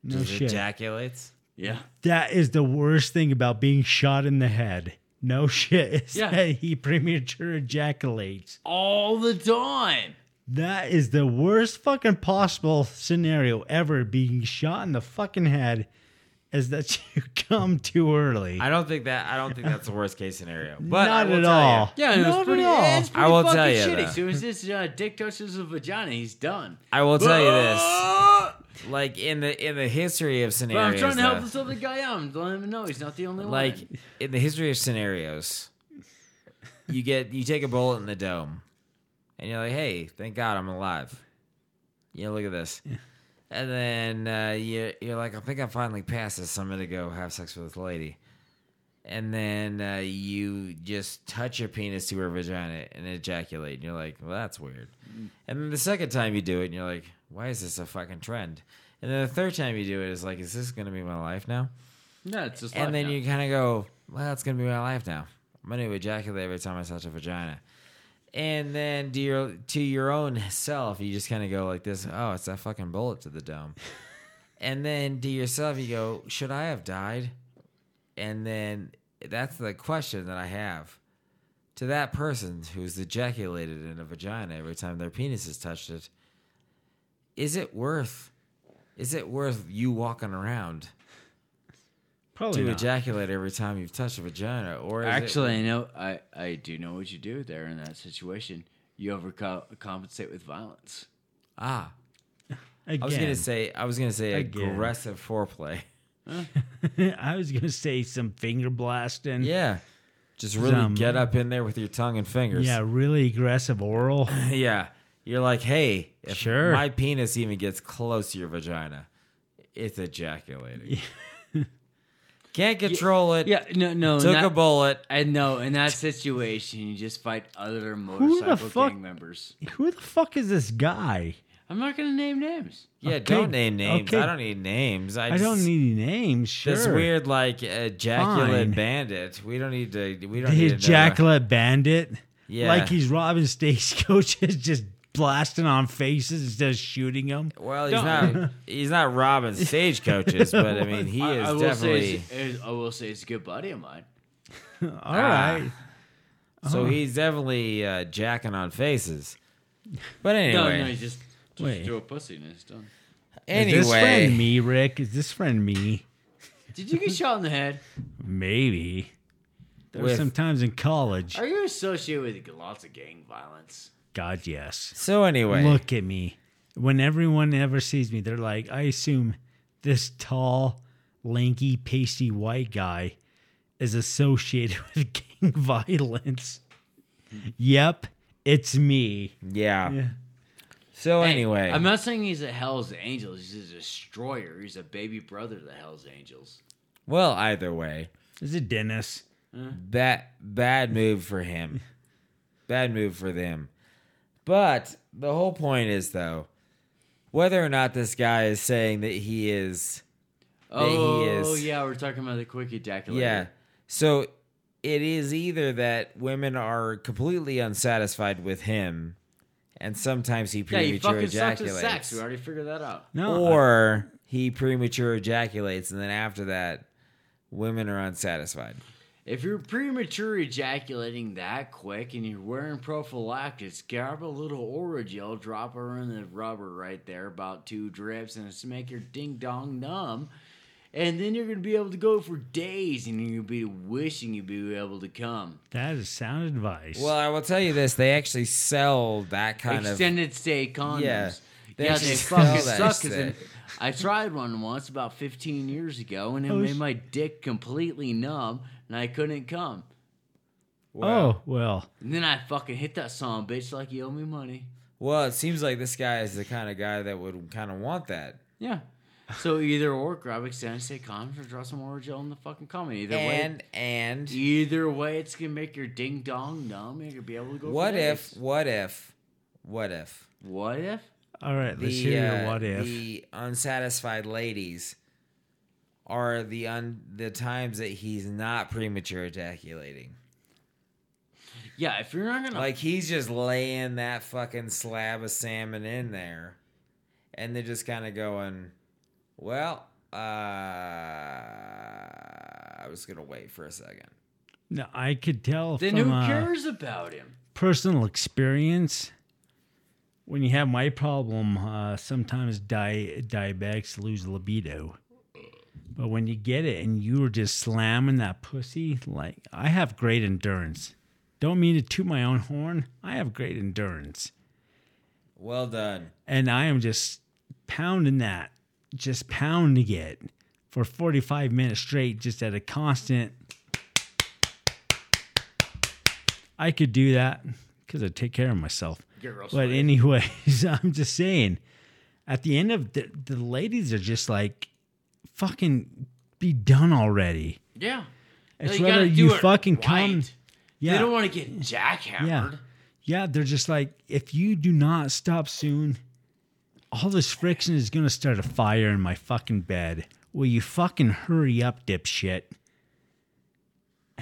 No just shit. ejaculates. Yeah. That is the worst thing about being shot in the head. No shit. Is Yeah. that he premature ejaculates. All the time. That is the worst fucking possible scenario ever. Being shot in the fucking head is that you come too early. I don't think that. I don't think that's the worst case scenario. But Not at all. You, Yeah, and Not it's pretty, at all. it's pretty I will fucking tell you, shitty. though. As soon as this uh, dick touches a vagina, he's done. I will tell you this. Like in the in the history of But scenarios, I'm trying to help though, this other guy out. I'm letting him know he's not the only like one. Like in the history of scenarios, you get you take a bullet in the dome, and you're like, "Hey, thank God I'm alive." You know, look at this, and then uh, you you're like, "I think I finally passed this. So I'm gonna go have sex with this lady." And then uh, you just touch your penis to her vagina and ejaculate, and you're like, "Well, that's weird." And then the second time you do it, and you're like, "Why is this a fucking trend?" And then the third time you do it, is like, "Is this gonna be my life now?" No, it's just and then now. you kind of go, well, it's gonna be my life now. I'm gonna ejaculate every time I touch a vagina. And then to your to your own self, you just kind of go like this. Oh, it's that fucking bullet to the dome. and then to yourself, you go, should I have died? And then that's the question that I have to that person who's ejaculated in a vagina every time their penis has touched it. Is it worth? Is it worth you walking around? Probably to not. ejaculate every time you've touched a vagina, or is it- Actually, I know. I, I do know what you do there in that situation. You overcompensate with violence. ah, Again, I was gonna say, I was gonna say Again. aggressive foreplay. I was gonna say some finger blasting. Yeah, just really Some- get up in there with your tongue and fingers. Yeah, really aggressive oral. yeah. You're like, hey, if Sure. my penis even gets close to your vagina, it's ejaculating. Can't control it. Yeah, no, no. in Took that- a bullet. I know. In that situation, you just fight other motorcycle fuck- gang members. Who the fuck is this guy? I'm not going to name names. Yeah, Okay, don't name names. okay. I don't need names. I, I don't just- need names. Sure. this weird like ejaculate Fine. bandit. We don't need to. We don't the need to know. ejaculate bandit. Yeah. Like he's robbing stagecoaches, just blasting on faces instead of shooting them. Well, he's not. He's not robbing stagecoaches, but I mean, he I, is I will definitely. say, it's, it's- I will say, it's a good buddy of mine. All Ah. right. So he's definitely uh, jacking on faces. But No, anyway, no, he just, just Wait. threw a pussy and it's done. Is this friend anyway, me, Rick? Is this friend me? Did you get shot in the head? Maybe. There were some times in college. Are you associated with lots of gang violence? God, yes. so anyway, Look at me. When everyone ever sees me, they're like, I assume this tall, lanky, pasty white guy is associated with gang violence. Yep, it's me. yeah. Yeah. So Hey, anyway, I'm not saying he's a Hell's Angels. He's a destroyer. He's a baby brother to the Hell's Angels. well, either way, Is it Dennis? bad bad move for him. Bad move for them. But the whole point is though, whether or not this guy is saying that he is That he Oh, is- yeah, we're talking about the quick ejaculator. Yeah. So it is either that women are completely unsatisfied with him and sometimes he Yeah, he premature fucking ejaculates. sex. We already figured that out. No. or he premature ejaculates and then after that women are unsatisfied. If you're premature ejaculating that quick and you're wearing prophylactics, grab a little Orajel, drop her in the rubber right there, about two drips, and it's to make your ding dong numb. And then you're gonna be able to go for days, and you'll be wishing you'd be able to come. that is sound advice. Well, I will tell you this, they actually sell that kind of Extended stay condoms. Yeah, they yeah, they sell fucking that suck. 'cause shit. it- I tried one once about 15 years ago, and it Oh, made my dick completely numb, and I couldn't come. oh, well. And then I fucking hit that song, bitch, like you owe me money. Well, it seems like this guy is the kind of guy that would kind of want that. Yeah. So either or, grab extended stay condoms or draw some Orajel in the fucking comment. Either And way, and either way, it's gonna make your ding dong numb. You're gonna be able to go. what for if days. what if what if What if? All right, let's the hear uh, your what if. the unsatisfied ladies are the un the times that he's not premature ejaculating. Yeah, if you're not gonna Like he's just laying that fucking slab of salmon in there, and they're just kind of going, "Well, uh, I was gonna wait for a second. No, I could tell then from who uh, cares about him? personal experience. When you have my problem, uh, sometimes di- diabetics lose libido. But when you get it and you are just slamming that pussy, like I have great endurance. Don't mean to toot my own horn. I have great endurance. Well done." and I am just pounding that, just pounding it for 45 minutes straight, just at a constant. I could do that because I take care of myself. But anyways, I'm just saying, at the end of the, the ladies are just like, fucking be done already. Yeah. It's you whether you it fucking right. come. Yeah. They don't want to get jackhammered. Yeah. Yeah, they're just like, if you do not stop soon, all this friction is gonna start a fire in my fucking bed. Will you fucking hurry up, dipshit?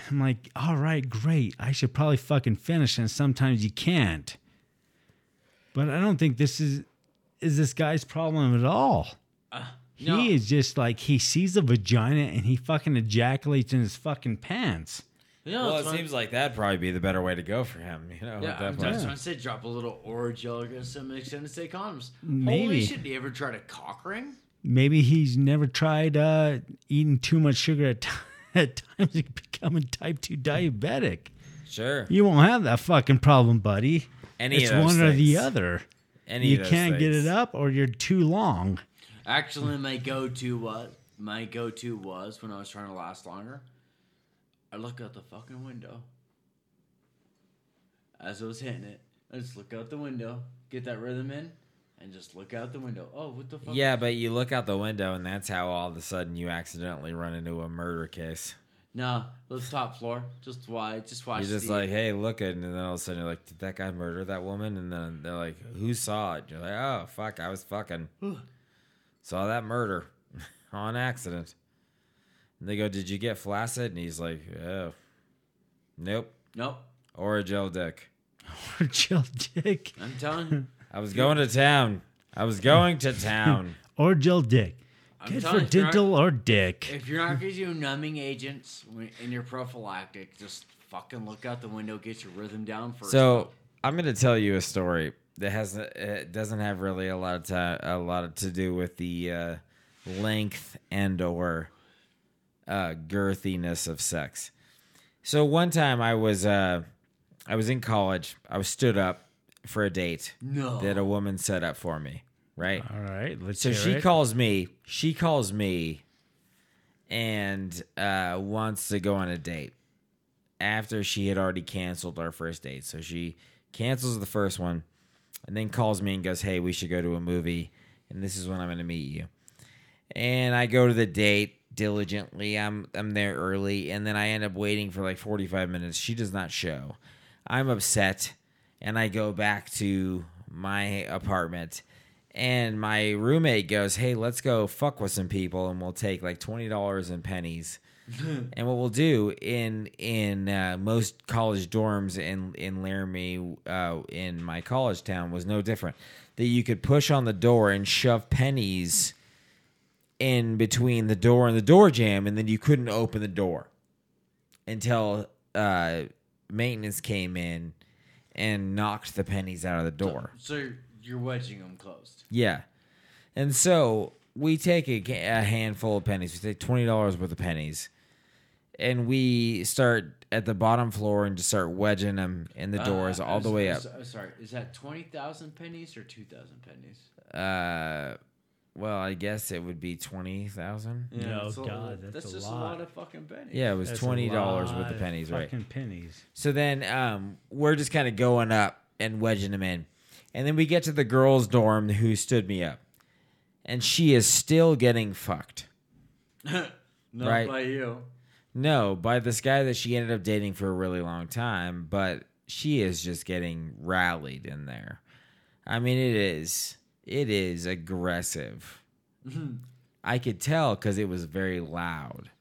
I'm like, all right, great. I should probably fucking finish, and sometimes you can't. But I don't think this is is this guy's problem at all. no. He is just like he sees a vagina and he fucking ejaculates in his fucking pants. You know, Well, it what- seems like that'd probably be the better way to go for him. You know, Yeah, I'm just trying to say, drop a little Orajel against some extended stay condoms. Maybe. Holy shit, do you ever try to cock ring? maybe he's never tried uh, eating too much sugar at, t- at times and becoming type 2 diabetic. Sure. You won't have that fucking problem, buddy. Any it's of those one or the other. Any you of those can't get it up or you're too long. Actually, my go-to was my go-to was when I was trying to last longer. I look out the fucking window as I was hitting it. I just look out the window, get that rhythm in, and just look out the window. Oh, what the fuck? Yeah, but you look out the window, and that's how all of a sudden you accidentally run into a murder case. No, let's top floor. Just why? Just watch. You're just the- like, hey, look at, and then all of a sudden you're like, did that guy murder that woman? And then they're like, who saw it? You're like, oh fuck, I was fucking saw that murder on accident. And they go, did you get flaccid? And he's like, oh, nope, Nope. or a gel dick. Or a gel dick. I'm telling you. I was going to town. I was going to town. Or Jill Dick. I'm Good for you, if not- dental or dick. If you're not going to do numbing agents when- in your prophylactic, just fucking look out the window, get your rhythm down first. So I'm going to tell you a story that has it doesn't have really a lot of time, a lot to do with the uh, length and or uh, girthiness of sex. So one time I was uh, I was in college. I was stood up for a date no. that a woman set up for me. Right. All right, let's So hear she it. calls me. She calls me, and uh, wants to go on a date. After she had already canceled our first date, so she cancels the first one, and then calls me and goes, "Hey, we should go to a movie, and this is when I'm going to meet you." And I go to the date diligently. I'm I'm there early, and then I end up waiting for like 45 minutes. She does not show. I'm upset, and I go back to my apartment and my roommate goes, "Hey, let's go fuck with some people, and we'll take like twenty dollars in pennies." And what we'll do in in uh, most college dorms in in Laramie, uh, in my college town, was no different. That you could push on the door and shove pennies in between the door and the door jam, and then you couldn't open the door until uh, maintenance came in and knocked the pennies out of the door. So you're, you're wedging them closed. Yeah. And so we take a, a handful of pennies. We take twenty dollars worth of pennies, and we start at the bottom floor and just start wedging them in the doors Uh, all the way up. so- Sorry, is that 20,000 pennies or 2,000 pennies? Uh, well, I guess it would be twenty thousand. No, that's a- God, that's a just lot. a lot of fucking pennies. Yeah, it was That's twenty dollars worth lot of pennies, right? Fucking pennies. So then um, we're just kind of going up and wedging them in. And then we get to the girls' dorm who stood me up. And she is still getting fucked. Not Right. by you. No, by this guy that she ended up dating for a really long time, but she is just getting rallied in there. I mean, it is it is aggressive. I could tell because it was very loud.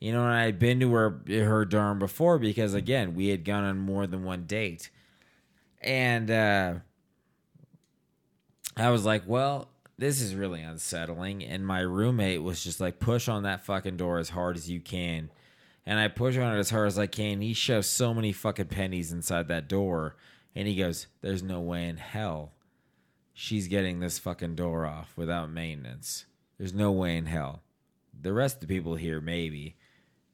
You know, and I'd been to her her dorm before because again, we had gone on more than one date, and uh, I was like, well. This is really unsettling. And my roommate was just like, push on that fucking door as hard as you can and I push on it as hard as I can. He shoves so many fucking pennies inside that door, and he goes, "There's no way in hell she's getting this fucking door off without maintenance. There's no way in hell. The rest of the people here, maybe.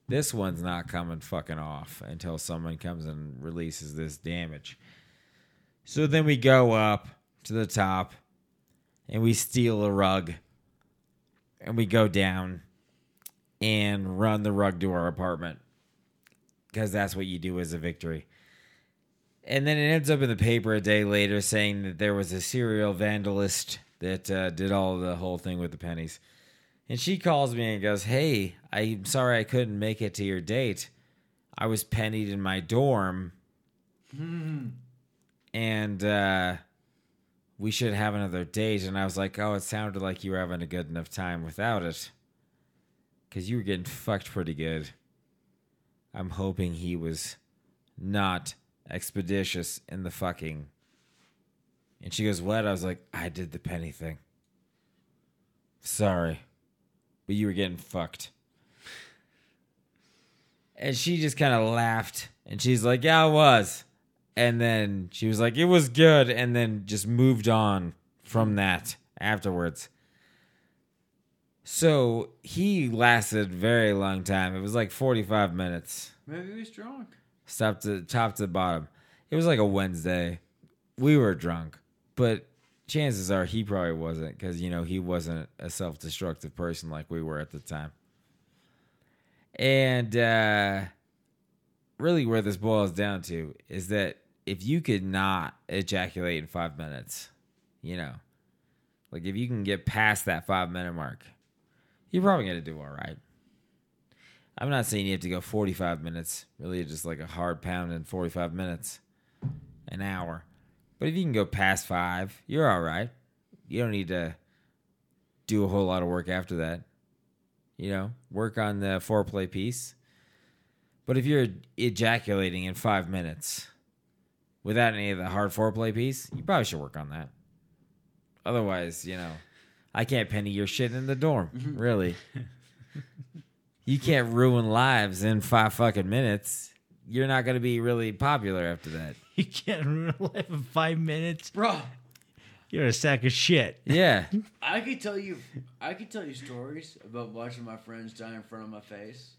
This one's not coming fucking off until someone comes and releases this damage." So then we go up to the top, and we steal a rug, and we go down and run the rug to our apartment because that's what you do as a victory. And then it ends up in the paper a day later saying that there was a serial vandalist that uh, did all the whole thing with the pennies. And she calls me and goes, Hey, I'm sorry I couldn't make it to your date. I was pennied in my dorm. and uh, we should have another date. And I was like, Oh, it sounded like you were having a good enough time without it because you were getting fucked pretty good. I'm hoping he was not expeditious in the fucking. And she goes, What? I was like, I did the penny thing. Sorry. But you were getting fucked. And she just kind of laughed. And she's like, Yeah, I was. And then she was like, It was good. And then just moved on from that afterwards. So he lasted very long time. It was like 45 minutes. Maybe he was drunk. Top to top to bottom. It was like a Wednesday. We were drunk, but chances are he probably wasn't because you know he wasn't a self-destructive person like we were at the time. And uh, really, where this boils down to is that if you could not ejaculate in five minutes, you know, like if you can get past that five minute mark, you're probably gonna do all right. I'm not saying you have to go 45 minutes, really just like a hard pound in 45 minutes, an hour. But if you can go past five, you're all right. You don't need to do a whole lot of work after that. You know, work on the foreplay piece. But if you're ejaculating in five minutes without any of the hard foreplay piece, you probably should work on that. Otherwise, you know, I can't penny your shit in the dorm. Mm-hmm. Really. you can't ruin lives in five fucking minutes. You're not going to be really popular after that. You can't ruin a life in five minutes. Bro, You're a sack of shit. Yeah. I could tell you, I could tell you stories about watching my friends die in front of my face,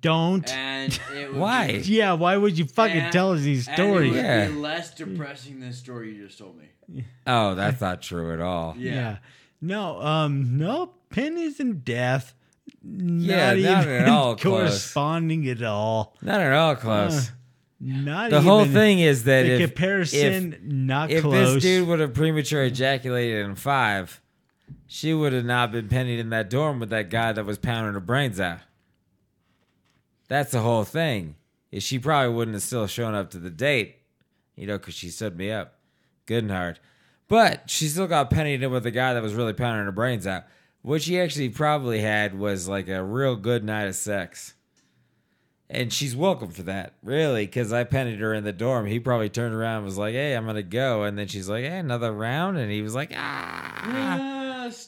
Don't. and it would Why? Be, yeah, why would you fucking and- tell us these and it stories? would Yeah. be less depressing than the story you just told me. Oh, that's not true at all. Yeah. No, um, no, pennies and death. Yeah, not, not even at all close. corresponding at all. Not at all close. Not the whole even- thing is that the if, comparison if, not if close. this dude would have premature ejaculated in five, she would have not been pennied in that dorm with that guy that was pounding her brains out. That's the whole thing. Is she probably wouldn't have still shown up to the date, you know, because she stood me up, good and hard. But she still got pennied in with a guy that was really pounding her brains out. What she actually probably had was like a real good night of sex. And she's welcome for that, really, because I pennied her in the dorm. He probably turned around and was like, hey, I'm going to go. And then she's like, hey, another round. And he was like, ah.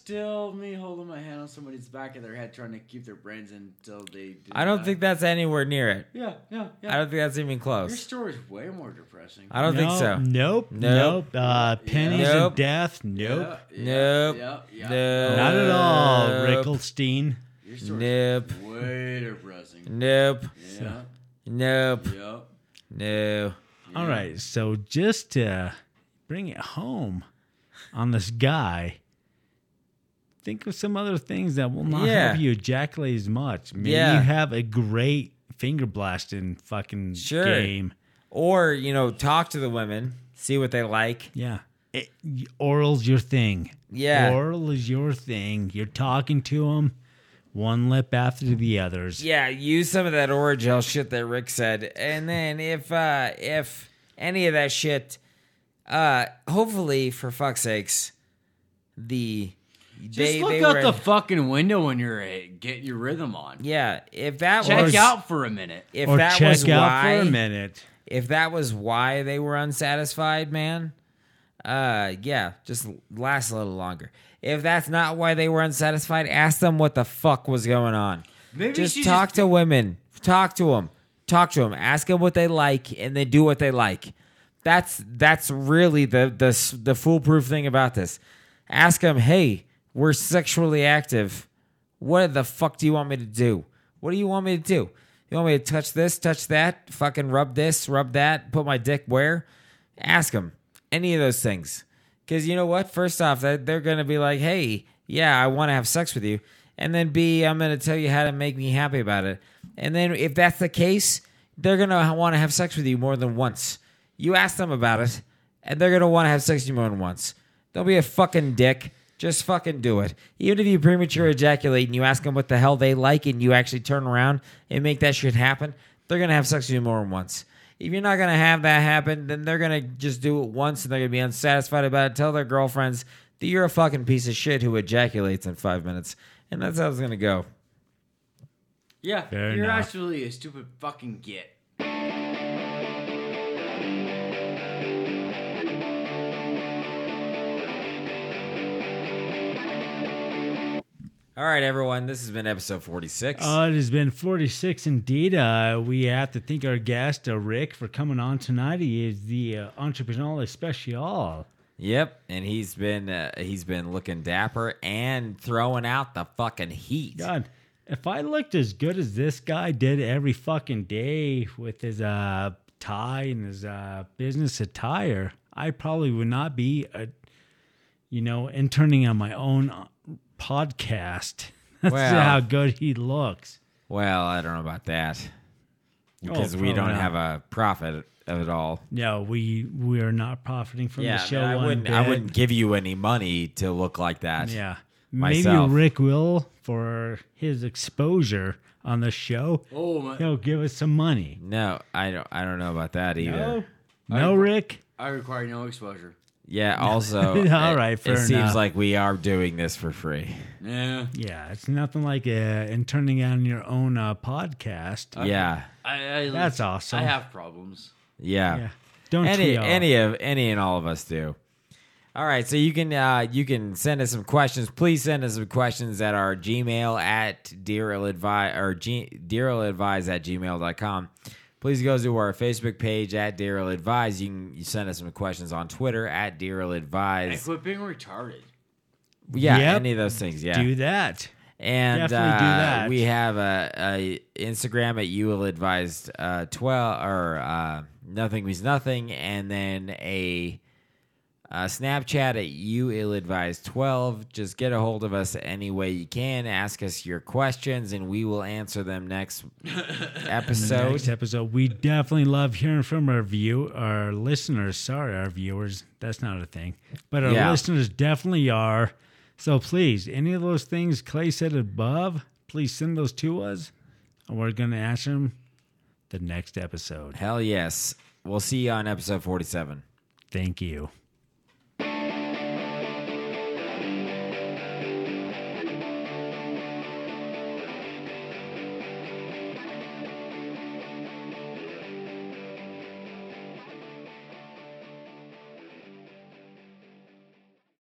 Yeah, still me holding my hand on somebody's back of their head, trying to keep their brains until they. Do I don't that. think that's anywhere near it. Yeah, yeah, yeah. I don't think that's even close. Your close. story's way more depressing. I don't think so. Nope. Nope. Nope. Uh, pennies Nope. and death. Nope. Yeah, Nope. Yeah, yeah. Nope. Not at all, Nope. Rickelstein. Your story's Nope. way depressing. Nope. Yeah, Nope. yeah. No. All right. So just to bring it home on this guy, think of some other things that will not Yeah. help you ejaculate as much. Maybe Yeah. you have a great finger blasting fucking Sure. game. Or, you know, talk to the women, see what they like. Yeah. It, oral's your thing. Yeah. Oral is your thing. You're talking to them, one lip after the others. Yeah, use some of that Orajel shit that Rick said. And then if uh if any of that shit uh hopefully for fuck's sakes the Just they, look they out were, the fucking window when you're uh, get your rhythm on. Yeah, if that Check was out for a minute. if or that check was out why for a minute. if that was why they were unsatisfied, man, uh, yeah, just last a little longer. If that's not why they were unsatisfied, ask them what the fuck was going on. Maybe just talk just- to women, talk to them, talk to them, ask them what they like, and then do what they like. That's that's really the the the foolproof thing about this. Ask them, hey, we're sexually active. What the fuck do you want me to do? What do you want me to do? You want me to touch this, touch that, fucking rub this, rub that, put my dick where? Ask them any of those things. Because you know what? First off, they- they're going to be like, hey, yeah, I want to have sex with you. And then B, I'm going to tell you how to make me happy about it. And then if that's the case, they're going to want to have sex with you more than once. You ask them about it, and they're going to want to have sex with you more than once. Don't be a fucking dick. Just fucking do it. Even if you premature ejaculate and you ask them what the hell they like and you actually turn around and make that shit happen, they're going to have sex with you more than once. If you're not going to have that happen, then they're going to just do it once and they're going to be unsatisfied about it. Tell their girlfriends that you're a fucking piece of shit who ejaculates in five minutes. And that's how it's going to go. Yeah, Fair you're enough. actually a stupid fucking git. All right, everyone. This has been episode 46. Uh, it has been 46 indeed. Uh, we have to thank our guest, uh, Rick, for coming on tonight. He is the uh, entrepreneur special. Yep, and he's been uh, he's been looking dapper and throwing out the fucking heat. God, if I looked as good as this guy did every fucking day with his uh, tie and his uh, business attire, I probably would not be, a, you know, interning on my own uh, podcast. That's Well- how good he looks. Well, I don't know about that oh, because we don't not. have a profit of it all. No, we we are not profiting from yeah, the show. I wouldn't. I wouldn't give you any money to look like that. Yeah. myself. Maybe Rick will for his exposure on the show. Oh my! He'll give us some money. No, I don't. I don't know about that either. No, no, Rick. I require no exposure. Yeah. Also, All it- right, It, fair seems enough. like we are doing this for free. Yeah, Yeah, it's nothing like uh, interning on your own uh, podcast. yeah. I, I That's awesome. I have problems. Yeah. Yeah. Don't any tweet all. any of any and all of us do. All right, so you can uh, you can send us some questions. Please send us some questions at our Gmail at deariladvise or G, deariladvise at gmail.com. Please go to our Facebook page at deariladvise. You can you send us some questions on Twitter at And deariladvise. quit being retarded. Yeah, Yep. any of those things. Yeah, Do that. and Definitely do uh, that. we have a, a Instagram at you will advised uh, twelve or uh, nothing means nothing, and then a, uh Snapchat at you ill advised twelve. Just get a hold of us any way you can. Ask us your questions, and we will answer them next episode. Next episode, we definitely love hearing from our view, our listeners. Sorry, our viewers. That's not a thing, but our Yeah. listeners definitely are. So please, any of those things Clay said above, please send those to us, and we're gonna answer them the next episode. Hell yes. We'll see you on episode forty-seven. Thank you.